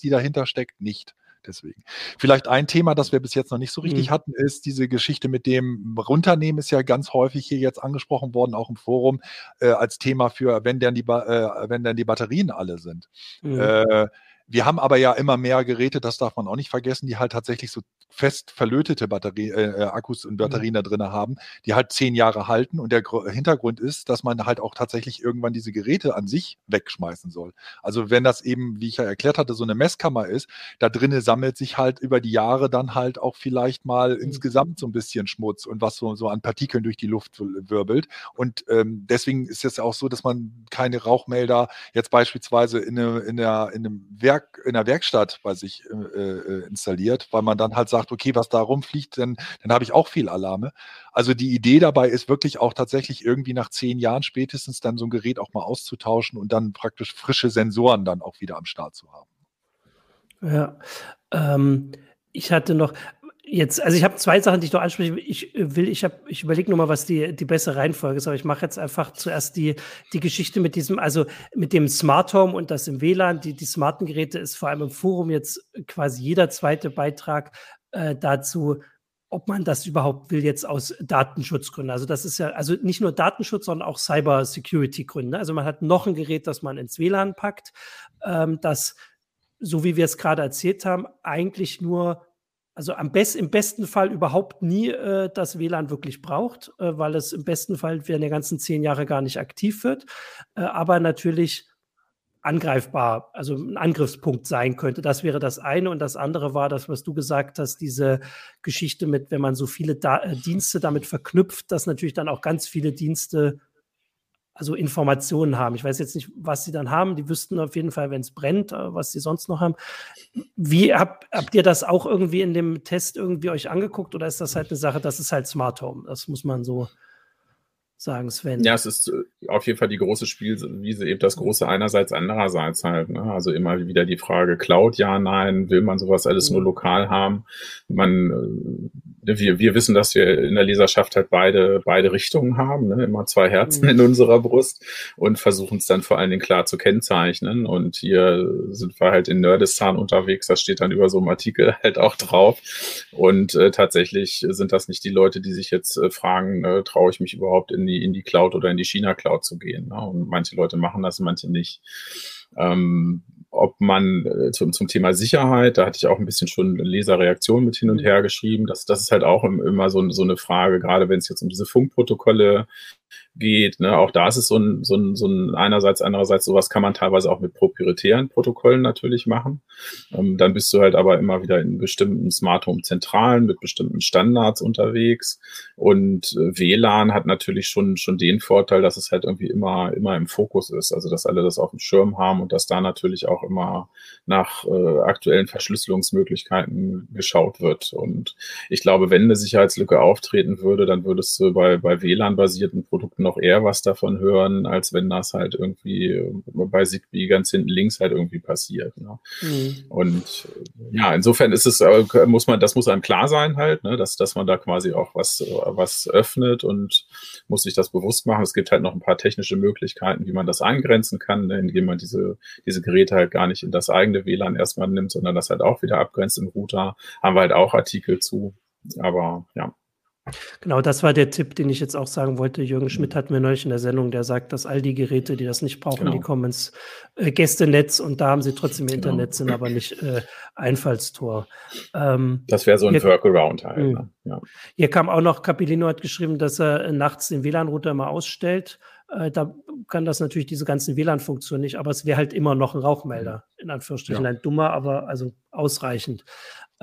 die dahinter steckt, nicht deswegen. Vielleicht ein Thema, das wir bis jetzt noch nicht so richtig mhm. hatten, ist diese Geschichte mit dem Runternehmen ist ja ganz häufig hier jetzt angesprochen worden, auch im Forum, äh, als Thema für, wenn dann die, äh, wenn dann die Batterien alle sind. Mhm. Äh, wir haben aber ja immer mehr Geräte, das darf man auch nicht vergessen, die halt tatsächlich so fest verlötete Batterie, äh, äh Akkus und. Batterien mhm. da drin haben, die halt zehn Jahre halten. Und der Gr Hintergrund ist, dass man halt auch tatsächlich irgendwann diese Geräte an sich wegschmeißen soll. Also wenn das eben, wie ich ja erklärt hatte, so eine Messkammer ist, da drinnen sammelt sich halt über die Jahre dann halt auch vielleicht mal mhm. insgesamt so ein bisschen Schmutz und was so, so an Partikeln durch die Luft wirbelt. Und ähm, deswegen ist es auch so, dass man keine Rauchmelder jetzt beispielsweise in, eine, in, einer, in einem Werk, in einer Werkstatt bei sich äh, äh installiert, weil man dann halt sagt, okay, was da rumfliegt, dann, dann habe ich auch viel Alarme. Also die Idee dabei ist wirklich auch tatsächlich irgendwie nach zehn Jahren spätestens dann so ein Gerät auch mal auszutauschen und dann praktisch frische Sensoren dann auch wieder am Start zu haben. Ja, ähm, ich hatte noch, Jetzt, also ich habe zwei Sachen, die ich noch anspreche. Ich will, ich habe, ich überlege nur mal, was die, die bessere Reihenfolge ist, aber ich mache jetzt einfach zuerst die, die Geschichte mit diesem, also mit dem Smart Home und das im WLAN, die, die smarten Geräte ist vor allem im Forum jetzt quasi jeder zweite Beitrag äh, dazu, ob man das überhaupt will jetzt aus Datenschutzgründen. Also das ist ja, also nicht nur Datenschutz, sondern auch Cyber-Security-Gründe. Also man hat noch ein Gerät, das man ins WLAN packt, ähm, das, so wie wir es gerade erzählt haben, eigentlich nur, also am best, im besten Fall überhaupt nie äh, das WLAN wirklich braucht, äh, weil es im besten Fall während der ganzen zehn Jahre gar nicht aktiv wird. Äh, aber natürlich angreifbar, also ein Angriffspunkt sein könnte. Das wäre das eine. Und das andere war das, was du gesagt hast, diese Geschichte mit, wenn man so viele da äh, Dienste damit verknüpft, dass natürlich dann auch ganz viele Dienste also Informationen haben. Ich weiß jetzt nicht, was sie dann haben. Die wüssten auf jeden Fall, wenn es brennt, äh, was sie sonst noch haben. Wie habt, habt ihr das auch irgendwie in dem Test irgendwie euch angeguckt oder ist das halt eine Sache, das ist halt Smart Home? Das muss man so sagen, Sven. Ja, es ist äh, auf jeden Fall die große Spielwiese, eben das große einerseits, andererseits halt. Ne? Also immer wieder die Frage, Cloud, ja, nein, will man sowas alles nur mhm. lokal haben? Man wir, wir wissen, dass wir in der Leserschaft halt beide, beide Richtungen haben, ne? immer zwei Herzen mhm. in unserer Brust und versuchen es dann vor allen Dingen klar zu kennzeichnen. Und hier sind wir halt in Nerdistan unterwegs, das steht dann über so einem Artikel <laughs> halt auch drauf. Und äh, tatsächlich sind das nicht die Leute, die sich jetzt äh, fragen, äh, traue ich mich überhaupt in die, in die Cloud oder in die China-Cloud zu gehen. Ne? Und manche Leute machen das, manche nicht. Ähm, ob man äh, zum, zum Thema Sicherheit, da hatte ich auch ein bisschen schon Leserreaktionen mit hin und mhm. her geschrieben. Das, das ist halt auch immer so, so eine Frage, gerade wenn es jetzt um diese Funkprotokolle geht. Ne? Auch da ist es so ein, so, ein, so ein einerseits, andererseits sowas kann man teilweise auch mit proprietären Protokollen natürlich machen. Ähm, dann bist du halt aber immer wieder in bestimmten Smart Home Zentralen mit bestimmten Standards unterwegs. Und äh, WLAN hat natürlich schon, schon den Vorteil, dass es halt irgendwie immer, immer im Fokus ist. Also, dass alle das auf dem Schirm haben und dass da natürlich auch immer nach äh, aktuellen Verschlüsselungsmöglichkeiten geschaut wird. Und ich glaube, wenn eine Sicherheitslücke auftreten würde, dann würdest du bei, bei WLAN-basierten Produkten noch eher was davon hören, als wenn das halt irgendwie bei Zigbee ganz hinten links halt irgendwie passiert. Ne? Mhm. Und ja, insofern ist es, äh, muss man, das muss einem klar sein halt, ne? dass, dass man da quasi auch was, was öffnet und muss sich das bewusst machen. Es gibt halt noch ein paar technische Möglichkeiten, wie man das eingrenzen kann, ne? indem man diese, diese Geräte halt gar nicht in das eigene WLAN erstmal nimmt, sondern das halt auch wieder abgrenzt im Router. Haben wir halt auch Artikel zu. Aber ja. Genau, das war der Tipp, den ich jetzt auch sagen wollte. Jürgen Schmidt hat mir neulich in der Sendung, der sagt, dass all die Geräte, die das nicht brauchen, genau. die kommen ins äh, Gästenetz und da haben sie trotzdem genau. Internet, sind aber nicht äh, Einfallstor. Ähm, das wäre so ein hier, Workaround halt. Ne? Ja. Hier kam auch noch, Capilino hat geschrieben, dass er nachts den WLAN-Router immer ausstellt. Äh, da kann das natürlich diese ganzen WLAN-Funktionen nicht, aber es wäre halt immer noch ein Rauchmelder, in Anführungsstrichen. Ja. Ein dummer, aber also ausreichend.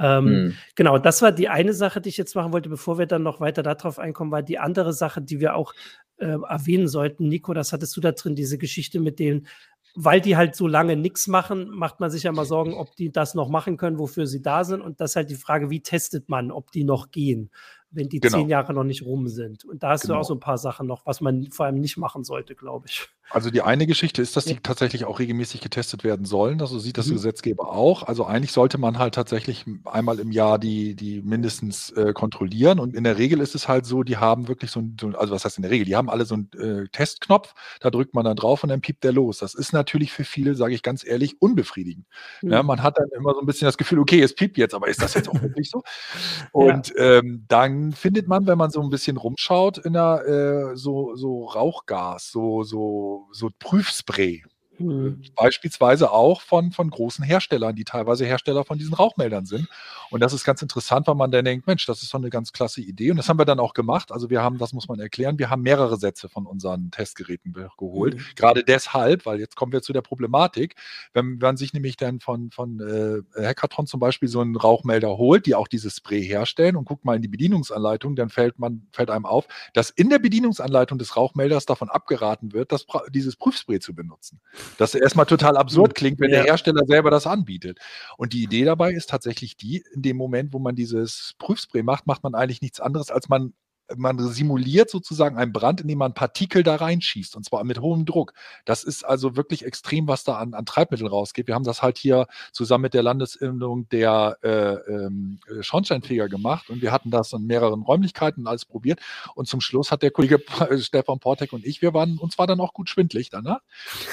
Ähm, mhm. Genau, das war die eine Sache, die ich jetzt machen wollte, bevor wir dann noch weiter darauf einkommen, war die andere Sache, die wir auch äh, erwähnen sollten. Nico, das hattest du da drin, diese Geschichte mit denen, weil die halt so lange nichts machen, macht man sich ja mal Sorgen, ob die das noch machen können, wofür sie da sind. Und das ist halt die Frage, wie testet man, ob die noch gehen wenn die genau. zehn Jahre noch nicht rum sind. Und da hast genau. du auch so ein paar Sachen noch, was man vor allem nicht machen sollte, glaube ich. Also die eine Geschichte ist, dass die tatsächlich auch regelmäßig getestet werden sollen. Also sieht das mhm. Gesetzgeber auch. Also eigentlich sollte man halt tatsächlich einmal im Jahr die, die mindestens äh, kontrollieren. Und in der Regel ist es halt so, die haben wirklich so ein, also was heißt in der Regel, die haben alle so einen äh, Testknopf, da drückt man dann drauf und dann piept der los. Das ist natürlich für viele, sage ich ganz ehrlich, unbefriedigend. Mhm. Ja, man hat dann immer so ein bisschen das Gefühl, okay, es piept jetzt, aber ist das jetzt auch wirklich so? <laughs> Und ja. ähm, dann findet man, wenn man so ein bisschen rumschaut, in der äh, so, so Rauchgas, so, so, so Prüfspray. Mhm. Beispielsweise auch von, von großen Herstellern, die teilweise Hersteller von diesen Rauchmeldern sind. Und das ist ganz interessant, weil man dann denkt, Mensch, das ist doch eine ganz klasse Idee. Und das haben wir dann auch gemacht. Also wir haben, das muss man erklären, wir haben mehrere Sätze von unseren Testgeräten geholt. Mhm. Gerade deshalb, weil jetzt kommen wir zu der Problematik, wenn man sich nämlich dann von, von äh, Hackathon zum Beispiel so einen Rauchmelder holt, die auch dieses Spray herstellen und guckt mal in die Bedienungsanleitung, dann fällt man, fällt einem auf, dass in der Bedienungsanleitung des Rauchmelders davon abgeraten wird, das, dieses Prüfspray zu benutzen. Das erstmal total absurd klingt, wenn ja. der Hersteller selber das anbietet. Und die Idee dabei ist tatsächlich die, in dem Moment, wo man dieses Prüfspray macht, macht man eigentlich nichts anderes, als man man simuliert sozusagen einen Brand, indem man Partikel da reinschießt und zwar mit hohem Druck. Das ist also wirklich extrem, was da an, an Treibmittel rausgeht. Wir haben das halt hier zusammen mit der Landesimpfung der äh, ähm, Schornsteinfeger gemacht und wir hatten das in mehreren Räumlichkeiten alles probiert und zum Schluss hat der Kollege <laughs> Stefan Portek und ich, wir waren, uns war dann auch gut schwindlig danach.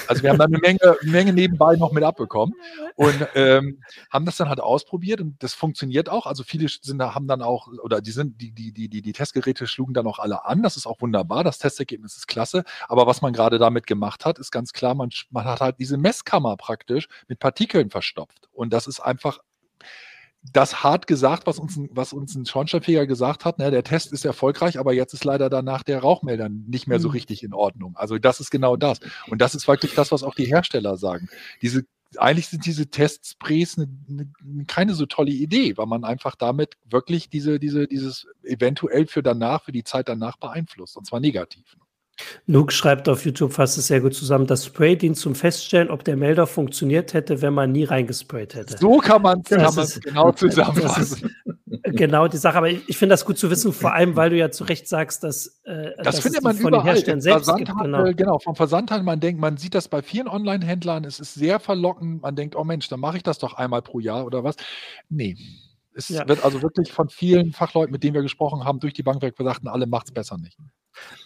Also wir haben dann eine Menge, Menge nebenbei noch mit abbekommen und ähm, haben das dann halt ausprobiert und das funktioniert auch. Also viele sind, haben dann auch, oder die sind, die, die, die, die Testgeräte schlugen dann auch alle an. Das ist auch wunderbar. Das Testergebnis ist klasse. Aber was man gerade damit gemacht hat, ist ganz klar, man, man hat halt diese Messkammer praktisch mit Partikeln verstopft. Und das ist einfach das hart gesagt, was uns, was uns ein Schornsteinfeger gesagt hat, ne, der Test ist erfolgreich, aber jetzt ist leider danach der Rauchmelder nicht mehr so mhm. richtig in Ordnung. Also das ist genau das. Und das ist wirklich das, was auch die Hersteller sagen. Diese eigentlich sind diese Testsprays eine, eine, keine so tolle Idee, weil man einfach damit wirklich diese, diese, dieses eventuell für danach, für die Zeit danach beeinflusst, und zwar negativ. Nuke schreibt auf YouTube, fasst es sehr gut zusammen. Das Spray dient zum Feststellen, ob der Melder funktioniert hätte, wenn man nie reingesprayt hätte. So kann man es genau zusammenfassen. genau die Sache. Aber ich, finde das gut zu wissen, vor allem, weil du ja zu Recht sagst, dass äh, das dass findet man von überall. den Herstellern selbst gibt. Genau. genau, vom Versandhandel. Man denkt, man sieht das bei vielen Online-Händlern. Es ist sehr verlockend. Man denkt, oh Mensch, dann mache ich das doch einmal pro Jahr oder was. Nee Es ja. wird also wirklich von vielen Fachleuten, mit denen wir gesprochen haben, durch die Bank weg gesagt, alle macht es besser nicht.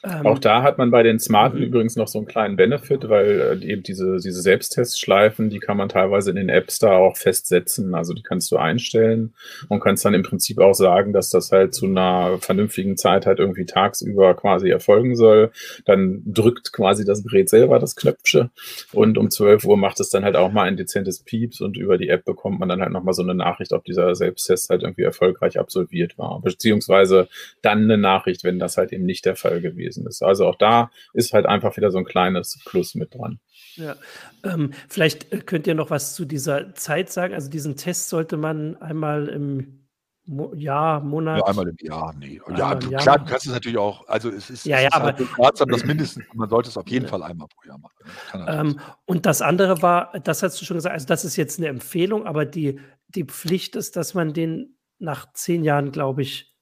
Ähm, auch da hat man bei den Smarten mhm. übrigens noch so einen kleinen Benefit, weil äh, eben diese, diese Selbsttestschleifen, die kann man teilweise in den Apps da auch festsetzen. Also die kannst du einstellen und kannst dann im Prinzip auch sagen, dass das halt zu einer vernünftigen Zeit halt irgendwie tagsüber quasi erfolgen soll. Dann drückt quasi das Gerät selber das Knöpfchen und um 12 Uhr macht es dann halt auch mal ein dezentes Pieps und über die App bekommt man dann halt nochmal so eine Nachricht, ob dieser Selbsttest halt irgendwie erfolgreich absolviert war. Beziehungsweise dann eine Nachricht, wenn das halt eben nicht der Fall gewesen ist. Also auch da ist halt einfach wieder so ein kleines Plus mit dran. Ja, ähm, vielleicht äh, könnt ihr noch was zu dieser Zeit sagen. Also diesen Test sollte man einmal im Mo Jahr, Monat. Ja, einmal im Jahr, nee. Ja, du, klar, du kannst es natürlich auch, also es ist, ja, ja, ist aber, halt ratsam, das mindestens, man sollte es auf jeden ja. Fall einmal pro Jahr machen. Ähm, und das andere war, das hast du schon gesagt, also das ist jetzt eine Empfehlung, aber die, die Pflicht ist, dass man den nach zehn Jahren, glaube ich,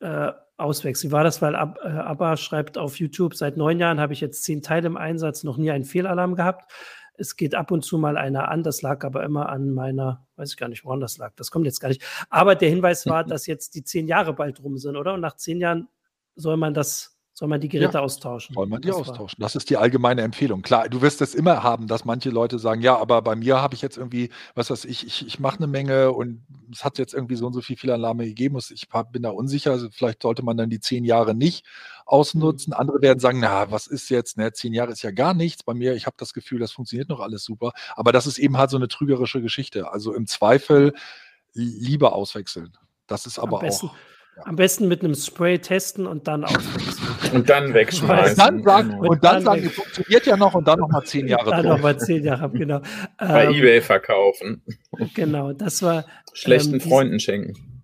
äh, auswechselt. Wie war das? Weil Ab, äh, Abba schreibt auf YouTube, seit neun Jahren habe ich jetzt zehn Teile im Einsatz, noch nie einen Fehlalarm gehabt. Es geht ab und zu mal einer an, das lag aber immer an meiner, weiß ich gar nicht, woran das lag, das kommt jetzt gar nicht. Aber der Hinweis war, <laughs> dass jetzt die zehn Jahre bald rum sind, oder? Und nach zehn Jahren soll man das soll man die Geräte ja, austauschen? Soll man die das austauschen? War. Das ist die allgemeine Empfehlung. Klar, du wirst es immer haben, dass manche Leute sagen, ja, aber bei mir habe ich jetzt irgendwie, was weiß ich, ich, ich mache eine Menge und es hat jetzt irgendwie so und so viel Fehlalarme gegeben. Ich bin da unsicher. Also vielleicht sollte man dann die zehn Jahre nicht ausnutzen. Mhm. Andere werden sagen, na, was ist jetzt? Ne, zehn Jahre ist ja gar nichts. Bei mir, ich habe das Gefühl, das funktioniert noch alles super. Aber das ist eben halt so eine trügerische Geschichte. Also im Zweifel lieber auswechseln. Das ist aber auch am besten mit einem Spray testen und dann auswechseln. Und dann wegschmeißen. Und dann sagen, und, und dann, dann sagen, funktioniert ja noch und dann nochmal zehn Jahre Dann nochmal zehn Jahre, genau. <laughs> Bei ähm, Ebay verkaufen. Genau, das war. Schlechten ähm, Freunden schenken.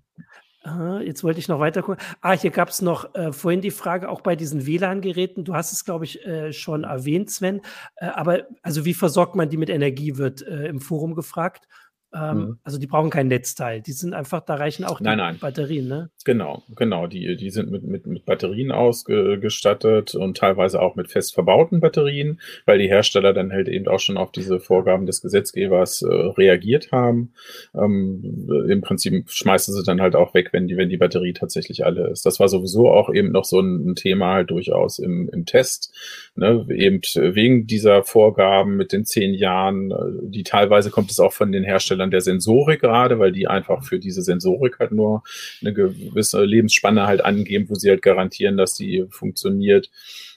Jetzt wollte ich noch weiter gucken. Ah, hier gab es noch äh, vorhin die Frage, auch bei diesen WLAN-Geräten. Du hast es, glaube ich, äh, schon erwähnt, Sven. Äh, aber also wie versorgt man die mit Energie, wird äh, im Forum gefragt. Ähm, mhm. Also die brauchen kein Netzteil. Die sind einfach, da reichen auch die nein, nein. Batterien, ne? Genau, genau. Die, die sind mit, mit, mit Batterien ausgestattet und teilweise auch mit fest verbauten Batterien, weil die Hersteller dann halt eben auch schon auf diese Vorgaben des Gesetzgebers äh, reagiert haben. Ähm, Im Prinzip schmeißen sie dann halt auch weg, wenn die, wenn die Batterie tatsächlich alle ist. Das war sowieso auch eben noch so ein, Thema halt durchaus im, im Test. Ne? Eben wegen dieser Vorgaben mit den zehn Jahren, äh, die teilweise kommt es auch von den Herstellern Herstellern der Sensorik gerade, weil die einfach für diese Sensorik halt nur eine gewisse Lebensspanne halt angeben, wo sie halt garantieren, dass die funktioniert.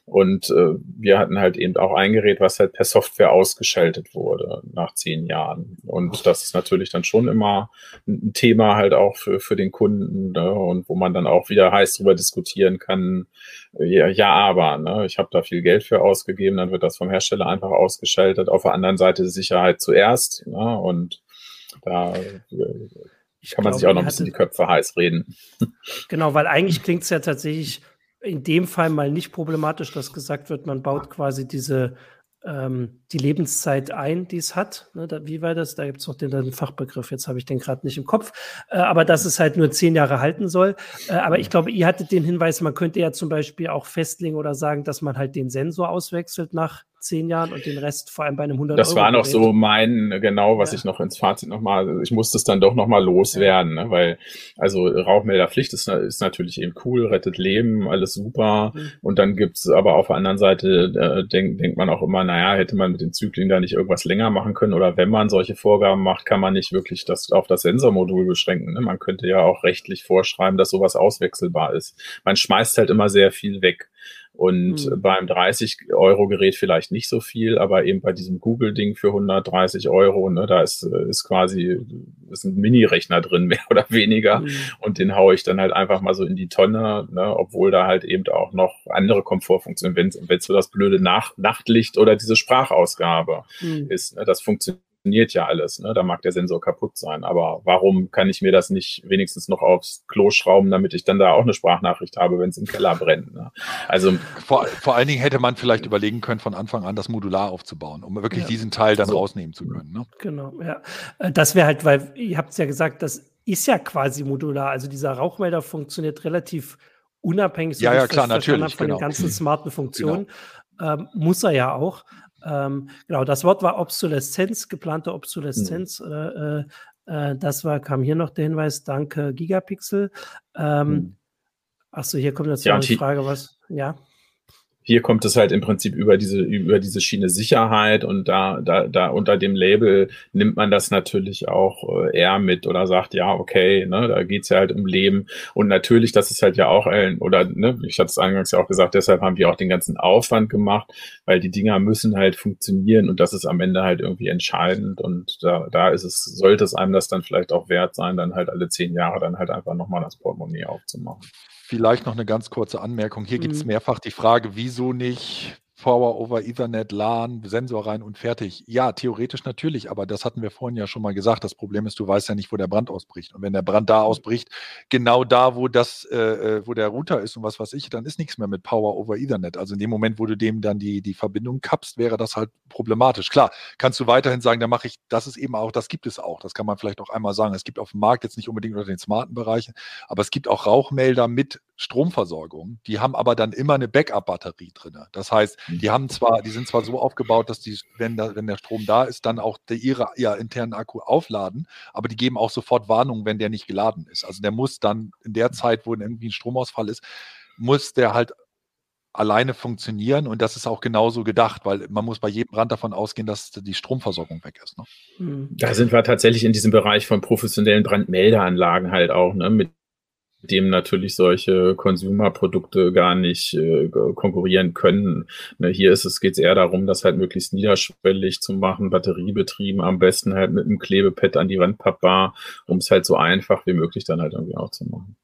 Und äh, wir hatten halt eben auch ein Gerät, was halt per Software ausgeschaltet wurde nach zehn Jahren. Und das ist natürlich dann schon immer ein Thema halt auch für, für den Kunden ne? und wo man dann auch wieder heiß drüber diskutieren kann, ja, ja aber, ne? ich habe da viel Geld für ausgegeben, dann wird das vom Hersteller einfach ausgeschaltet. Auf der anderen Seite Sicherheit zuerst. Ne? Und da äh, kann man glaube, sich auch noch ein bisschen die Köpfe heiß reden. Genau, weil eigentlich klingt es ja tatsächlich in dem Fall mal nicht problematisch, dass gesagt wird, man baut quasi diese ähm, die Lebenszeit ein, die es hat. Ne, da, wie war das? Da gibt es noch den, den, Fachbegriff, jetzt habe ich den gerade nicht im Kopf. Äh, aber dass es halt nur zehn Jahre halten soll. Äh, aber ich glaube, ihr hattet den Hinweis, man könnte ja zum Beispiel auch festlegen oder sagen, dass man halt den Sensor auswechselt nach zehn Jahren und den Rest vor allem bei einem 100 Das war noch so mein, genau, was ja. ich noch ins Fazit nochmal, ich musste es dann doch nochmal loswerden, ja. ne, weil, also Rauchmelderpflicht ist, ist natürlich eben cool, rettet Leben, alles super. Mhm. Und dann gibt's aber auf der anderen Seite, äh, denkt, denkt man auch immer, naja, hätte man mit den Zyklen da nicht irgendwas länger machen können oder wenn man solche Vorgaben macht, kann man nicht wirklich das auf das Sensormodul beschränken. Ne? Man könnte ja auch rechtlich vorschreiben, dass sowas auswechselbar ist. Man schmeißt halt immer sehr viel weg. Und mhm. beim 30-Euro-Gerät vielleicht nicht so viel, aber eben bei diesem Google-Ding für 130 Euro, ne, da ist, ist quasi ist ein Mini-Rechner drin, <laughs> mehr oder weniger. Mhm. Und den haue ich dann halt einfach mal so in die Tonne, ne, obwohl da halt eben auch noch andere Komfortfunktionen, wenn es so das blöde Nach Nachtlicht oder diese Sprachausgabe mhm. ist, ne, das funktioniert funktioniert ja alles. Ne? Da mag der Sensor kaputt sein. Aber warum kann ich mir das nicht wenigstens noch aufs Klo schrauben, damit ich dann da auch eine Sprachnachricht habe, wenn es im Keller brennt? Ne? Also vor, vor allen Dingen hätte man vielleicht überlegen können, von Anfang an das modular aufzubauen, um wirklich ja. diesen Teil dann so. rausnehmen zu können. Ne? Genau, ja. Äh, das wäre halt, weil ihr habt es ja gesagt, das ist ja quasi modular. Also dieser Rauchmelder funktioniert relativ unabhängig so ja, ja, klar, natürlich, von genau. den ganzen smarten Funktionen. Genau. Ähm, muss er ja auch. Ähm, genau, das Wort war Obsoleszenz, geplante Obsoleszenz. Mhm. Äh, Äh, das war, kam hier noch der Hinweis, danke Gigapixel. Ähm, hm. Achso, hier kommt jetzt ja, noch die Frage, was, ja. Hier kommt es halt im Prinzip über diese, über diese Schiene Sicherheit und da, da, da unter dem Label nimmt man das natürlich auch äh, eher mit oder sagt, ja, okay, ne, da geht's ja halt um Leben. Und natürlich, das ist halt ja auch, ein, oder ne, ich hatte es eingangs ja auch gesagt, deshalb haben wir auch den ganzen Aufwand gemacht, weil die Dinger müssen halt funktionieren und das ist am Ende halt irgendwie entscheidend. Und da, da ist es, sollte es einem das dann vielleicht auch wert sein, dann halt alle zehn Jahre dann halt einfach nochmal das Portemonnaie aufzumachen. Vielleicht noch eine ganz kurze Anmerkung. Hier mhm. gibt es mehrfach die Frage, wieso nicht Power over Ethernet, LAN, Sensor rein und fertig. Ja, theoretisch natürlich, aber das hatten wir vorhin ja schon mal gesagt. Das Problem ist, du weißt ja nicht, wo der Brand ausbricht. Und wenn der Brand da ausbricht, genau da, wo das, äh, äh, wo der Router ist und was weiß ich, dann ist nichts mehr mit Power over Ethernet. Also in dem Moment, wo du dem dann die, die Verbindung kappst, wäre das halt problematisch. Klar, kannst du weiterhin sagen, da mache ich, das ist eben auch, das gibt es auch. Das kann man vielleicht auch einmal sagen. Es gibt auf dem Markt jetzt nicht unbedingt unter den smarten Bereichen, aber es gibt auch Rauchmelder mit Stromversorgung. Die haben aber dann immer eine Backup-Batterie drin. Das heißt, mhm. Die haben zwar, die sind zwar so aufgebaut, dass die, wenn, da, wenn der Strom da ist, dann auch der, ihre ja, internen Akku aufladen, aber die geben auch sofort Warnungen, wenn der nicht geladen ist. Also der muss dann in der Zeit, wo irgendwie ein Stromausfall ist, muss der halt alleine funktionieren und das ist auch genauso gedacht, weil man muss bei jedem Brand davon ausgehen, dass die Stromversorgung weg ist. Ne? Mhm. Da sind wir tatsächlich in diesem Bereich von professionellen Brandmeldeanlagen halt auch, ne, mit dem natürlich solche Consumer-Produkte gar nicht äh, konkurrieren können. Ne, hier ist es, geht es eher darum, das halt möglichst niederschwellig zu machen, batteriebetrieben, am besten halt mit einem Klebepad an die Wand pappbar, um es halt so einfach wie möglich dann halt irgendwie auch zu machen.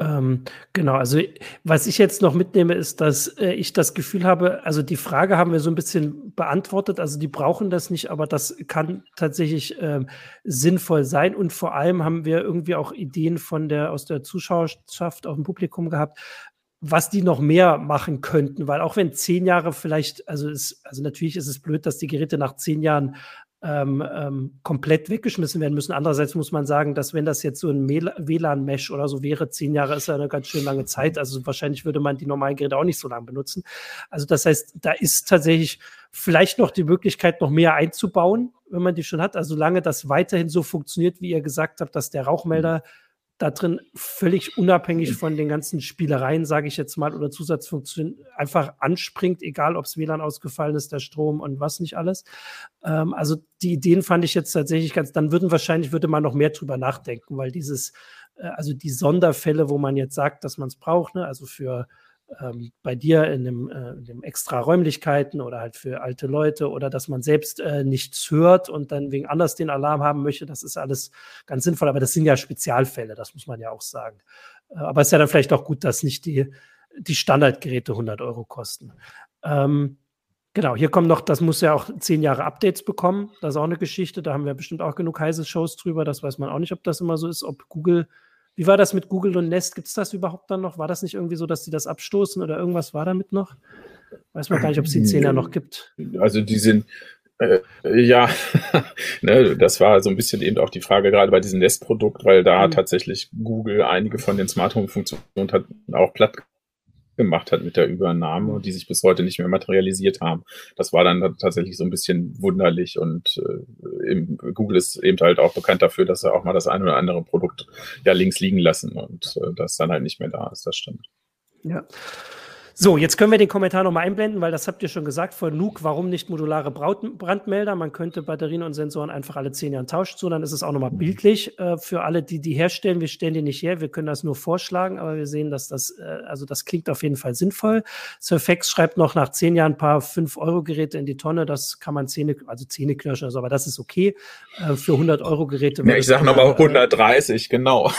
Ähm, genau, also was ich jetzt noch mitnehme, ist, dass äh, ich das Gefühl habe, also die Frage haben wir so ein bisschen beantwortet, also die brauchen das nicht, aber das kann tatsächlich ähm, sinnvoll sein. Und vor allem haben wir irgendwie auch Ideen von der aus der Zuschauerschaft, aus dem Publikum gehabt, was die noch mehr machen könnten, weil auch wenn zehn Jahre vielleicht, also ist, also natürlich ist es blöd, dass die Geräte nach zehn Jahren ähm, ähm, komplett weggeschmissen werden müssen. Andererseits muss man sagen, dass wenn das jetzt so ein WLAN-Mesh oder so wäre, zehn Jahre ist ja eine ganz schön lange Zeit. Also wahrscheinlich würde man die normalen Geräte auch nicht so lange benutzen. Also das heißt, da ist tatsächlich vielleicht noch die Möglichkeit, noch mehr einzubauen, wenn man die schon hat. Also solange das weiterhin so funktioniert, wie ihr gesagt habt, dass der Rauchmelder da drin völlig unabhängig von den ganzen Spielereien, sage ich jetzt mal, oder Zusatzfunktionen einfach anspringt, egal ob es WLAN ausgefallen ist, der Strom und was nicht alles. Ähm, also die Ideen fand ich jetzt tatsächlich ganz, dann würden wahrscheinlich, würde man noch mehr drüber nachdenken, weil dieses, äh, also die Sonderfälle, wo man jetzt sagt, dass man es braucht, ne, also für ähm, bei dir in dem, äh, in dem extra Räumlichkeiten oder halt für alte Leute oder dass man selbst äh, nichts hört und dann wegen anders den Alarm haben möchte, das ist alles ganz sinnvoll. Aber das sind ja Spezialfälle, das muss man ja auch sagen. Äh, aber es ist ja dann vielleicht auch gut, dass nicht die, die Standardgeräte 100 Euro kosten. Ähm, Genau, hier kommen noch, das muss ja auch zehn Jahre Updates bekommen. Das ist auch eine Geschichte. Da haben wir bestimmt auch genug heiße Shows drüber. Das weiß man auch nicht, ob das immer so ist, ob Google wie war das mit Google und Nest? Gibt es das überhaupt dann noch? War das nicht irgendwie so, dass sie das abstoßen oder irgendwas war damit noch? Weiß man gar nicht, ob es die 10 ja noch gibt. Also die sind, äh, ja, <laughs> ne, das war so ein bisschen eben auch die Frage gerade bei diesem Nest-Produkt, weil da mhm. tatsächlich Google einige von den Smart Home-Funktionen auch platt gemacht hat mit der Übernahme, die sich bis heute nicht mehr materialisiert haben. Das war dann tatsächlich so ein bisschen wunderlich und äh, Google ist eben halt auch bekannt dafür, dass er auch mal das ein oder andere Produkt ja links liegen lassen und äh, das dann halt nicht mehr da ist. Das stimmt. Ja. So, jetzt können wir den Kommentar nochmal einblenden, weil das habt ihr schon gesagt von Nuke, warum nicht modulare Brandmelder? Man könnte Batterien und Sensoren einfach alle zehn Jahre tauschen, so dann ist es auch nochmal bildlich äh, für alle, die die herstellen. Wir stellen die nicht her, wir können das nur vorschlagen, aber wir sehen, dass das, äh, also das klingt auf jeden Fall sinnvoll. Surfax schreibt noch nach zehn Jahren ein paar 5-Euro-Geräte in die Tonne, das kann man Zähne, also Zähne knirschen, also, aber das ist okay. Äh, für 100-Euro-Geräte. Ja, ich sage nochmal 130, genau.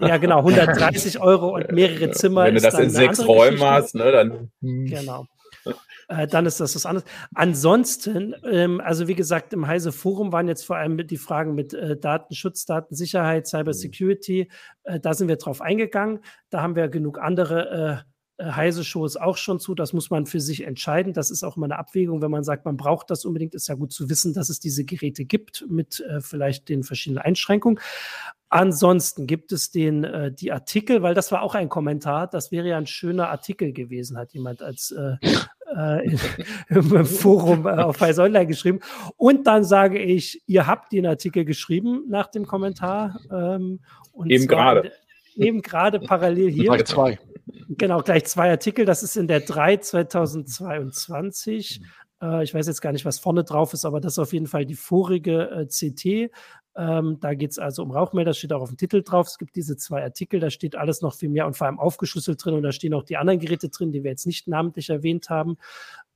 Ja, genau, 130 Euro und mehrere Zimmer. Wenn du das in sechs Räumen hast, ne, dann dann. Hm. Genau. Äh, dann ist das was anderes. Ansonsten, ähm, also wie gesagt, im Heise Forum waren jetzt vor allem die Fragen mit äh, Datenschutz, Datensicherheit, Cybersecurity. Äh, da sind wir drauf eingegangen. Da haben wir genug andere äh, Heise Shows auch schon zu. Das muss man für sich entscheiden. Das ist auch immer eine Abwägung, wenn man sagt, man braucht das unbedingt. Ist ja gut zu wissen, dass es diese Geräte gibt mit äh, vielleicht den verschiedenen Einschränkungen. Ansonsten gibt es den, äh, die Artikel, weil das war auch ein Kommentar. Das wäre ja ein schöner Artikel gewesen, hat jemand als äh, äh, <laughs> im Forum äh, auf Weiß Online geschrieben. Und dann sage ich, ihr habt den Artikel geschrieben nach dem Kommentar. Ähm, eben gerade. Eben gerade parallel hier. Frage zwei. Genau, gleich zwei Artikel. Das ist in der 3 2022. Äh, ich weiß jetzt gar nicht, was vorne drauf ist, aber das ist auf jeden Fall die vorige äh, CT. Ähm, da geht es also um Rauchmelder, steht auch auf dem Titel drauf. Es gibt diese zwei Artikel, da steht alles noch viel mehr und vor allem aufgeschlüsselt drin und da stehen auch die anderen Geräte drin, die wir jetzt nicht namentlich erwähnt haben.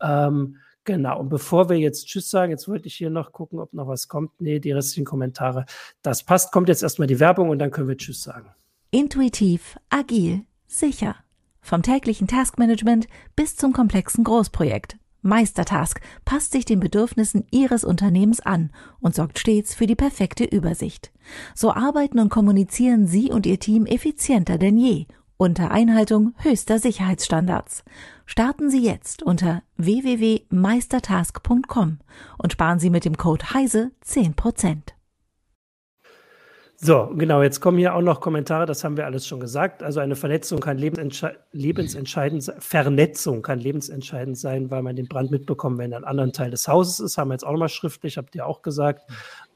Ähm, genau, und bevor wir jetzt Tschüss sagen, jetzt wollte ich hier noch gucken, ob noch was kommt. Nee, die restlichen Kommentare, das passt. Kommt jetzt erstmal die Werbung und dann können wir Tschüss sagen. Intuitiv, agil, sicher. Vom täglichen Taskmanagement bis zum komplexen Großprojekt. Meistertask passt sich den Bedürfnissen Ihres Unternehmens an und sorgt stets für die perfekte Übersicht. So arbeiten und kommunizieren Sie und Ihr Team effizienter denn je unter Einhaltung höchster Sicherheitsstandards. Starten Sie jetzt unter www.meistertask.com und sparen Sie mit dem Code HEISE 10%. So, genau, jetzt kommen hier auch noch Kommentare, das haben wir alles schon gesagt. Also eine Vernetzung kann lebensentschei lebensentscheidend sein, Vernetzung kann lebensentscheidend sein, weil man den Brand mitbekommt, wenn er in einem anderen Teil des Hauses ist, haben wir jetzt auch nochmal schriftlich, habt ihr auch gesagt.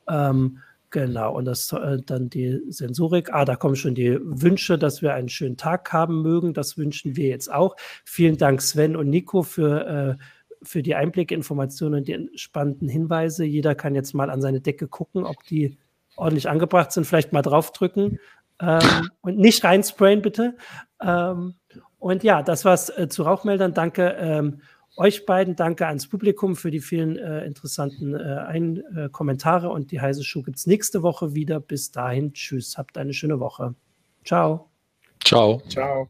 Ähm, genau, und das äh, dann die Sensorik. Ah, da kommen schon die Wünsche, dass wir einen schönen Tag haben mögen. Das wünschen wir jetzt auch. Vielen Dank, Sven und Nico, für äh, für die Einblicke, Informationen und die spannenden Hinweise. Jeder kann jetzt mal an seine Decke gucken, ob die ordentlich angebracht sind, vielleicht mal draufdrücken ähm, und nicht reinsprayen, bitte. Ähm, und ja, das war's äh, zu Rauchmeldern. Danke ähm, euch beiden, danke ans Publikum für die vielen äh, interessanten äh, Ein äh, Kommentare und die heiße Schuh gibt es nächste Woche wieder. Bis dahin, tschüss, habt eine schöne Woche. Ciao. Ciao. Ciao.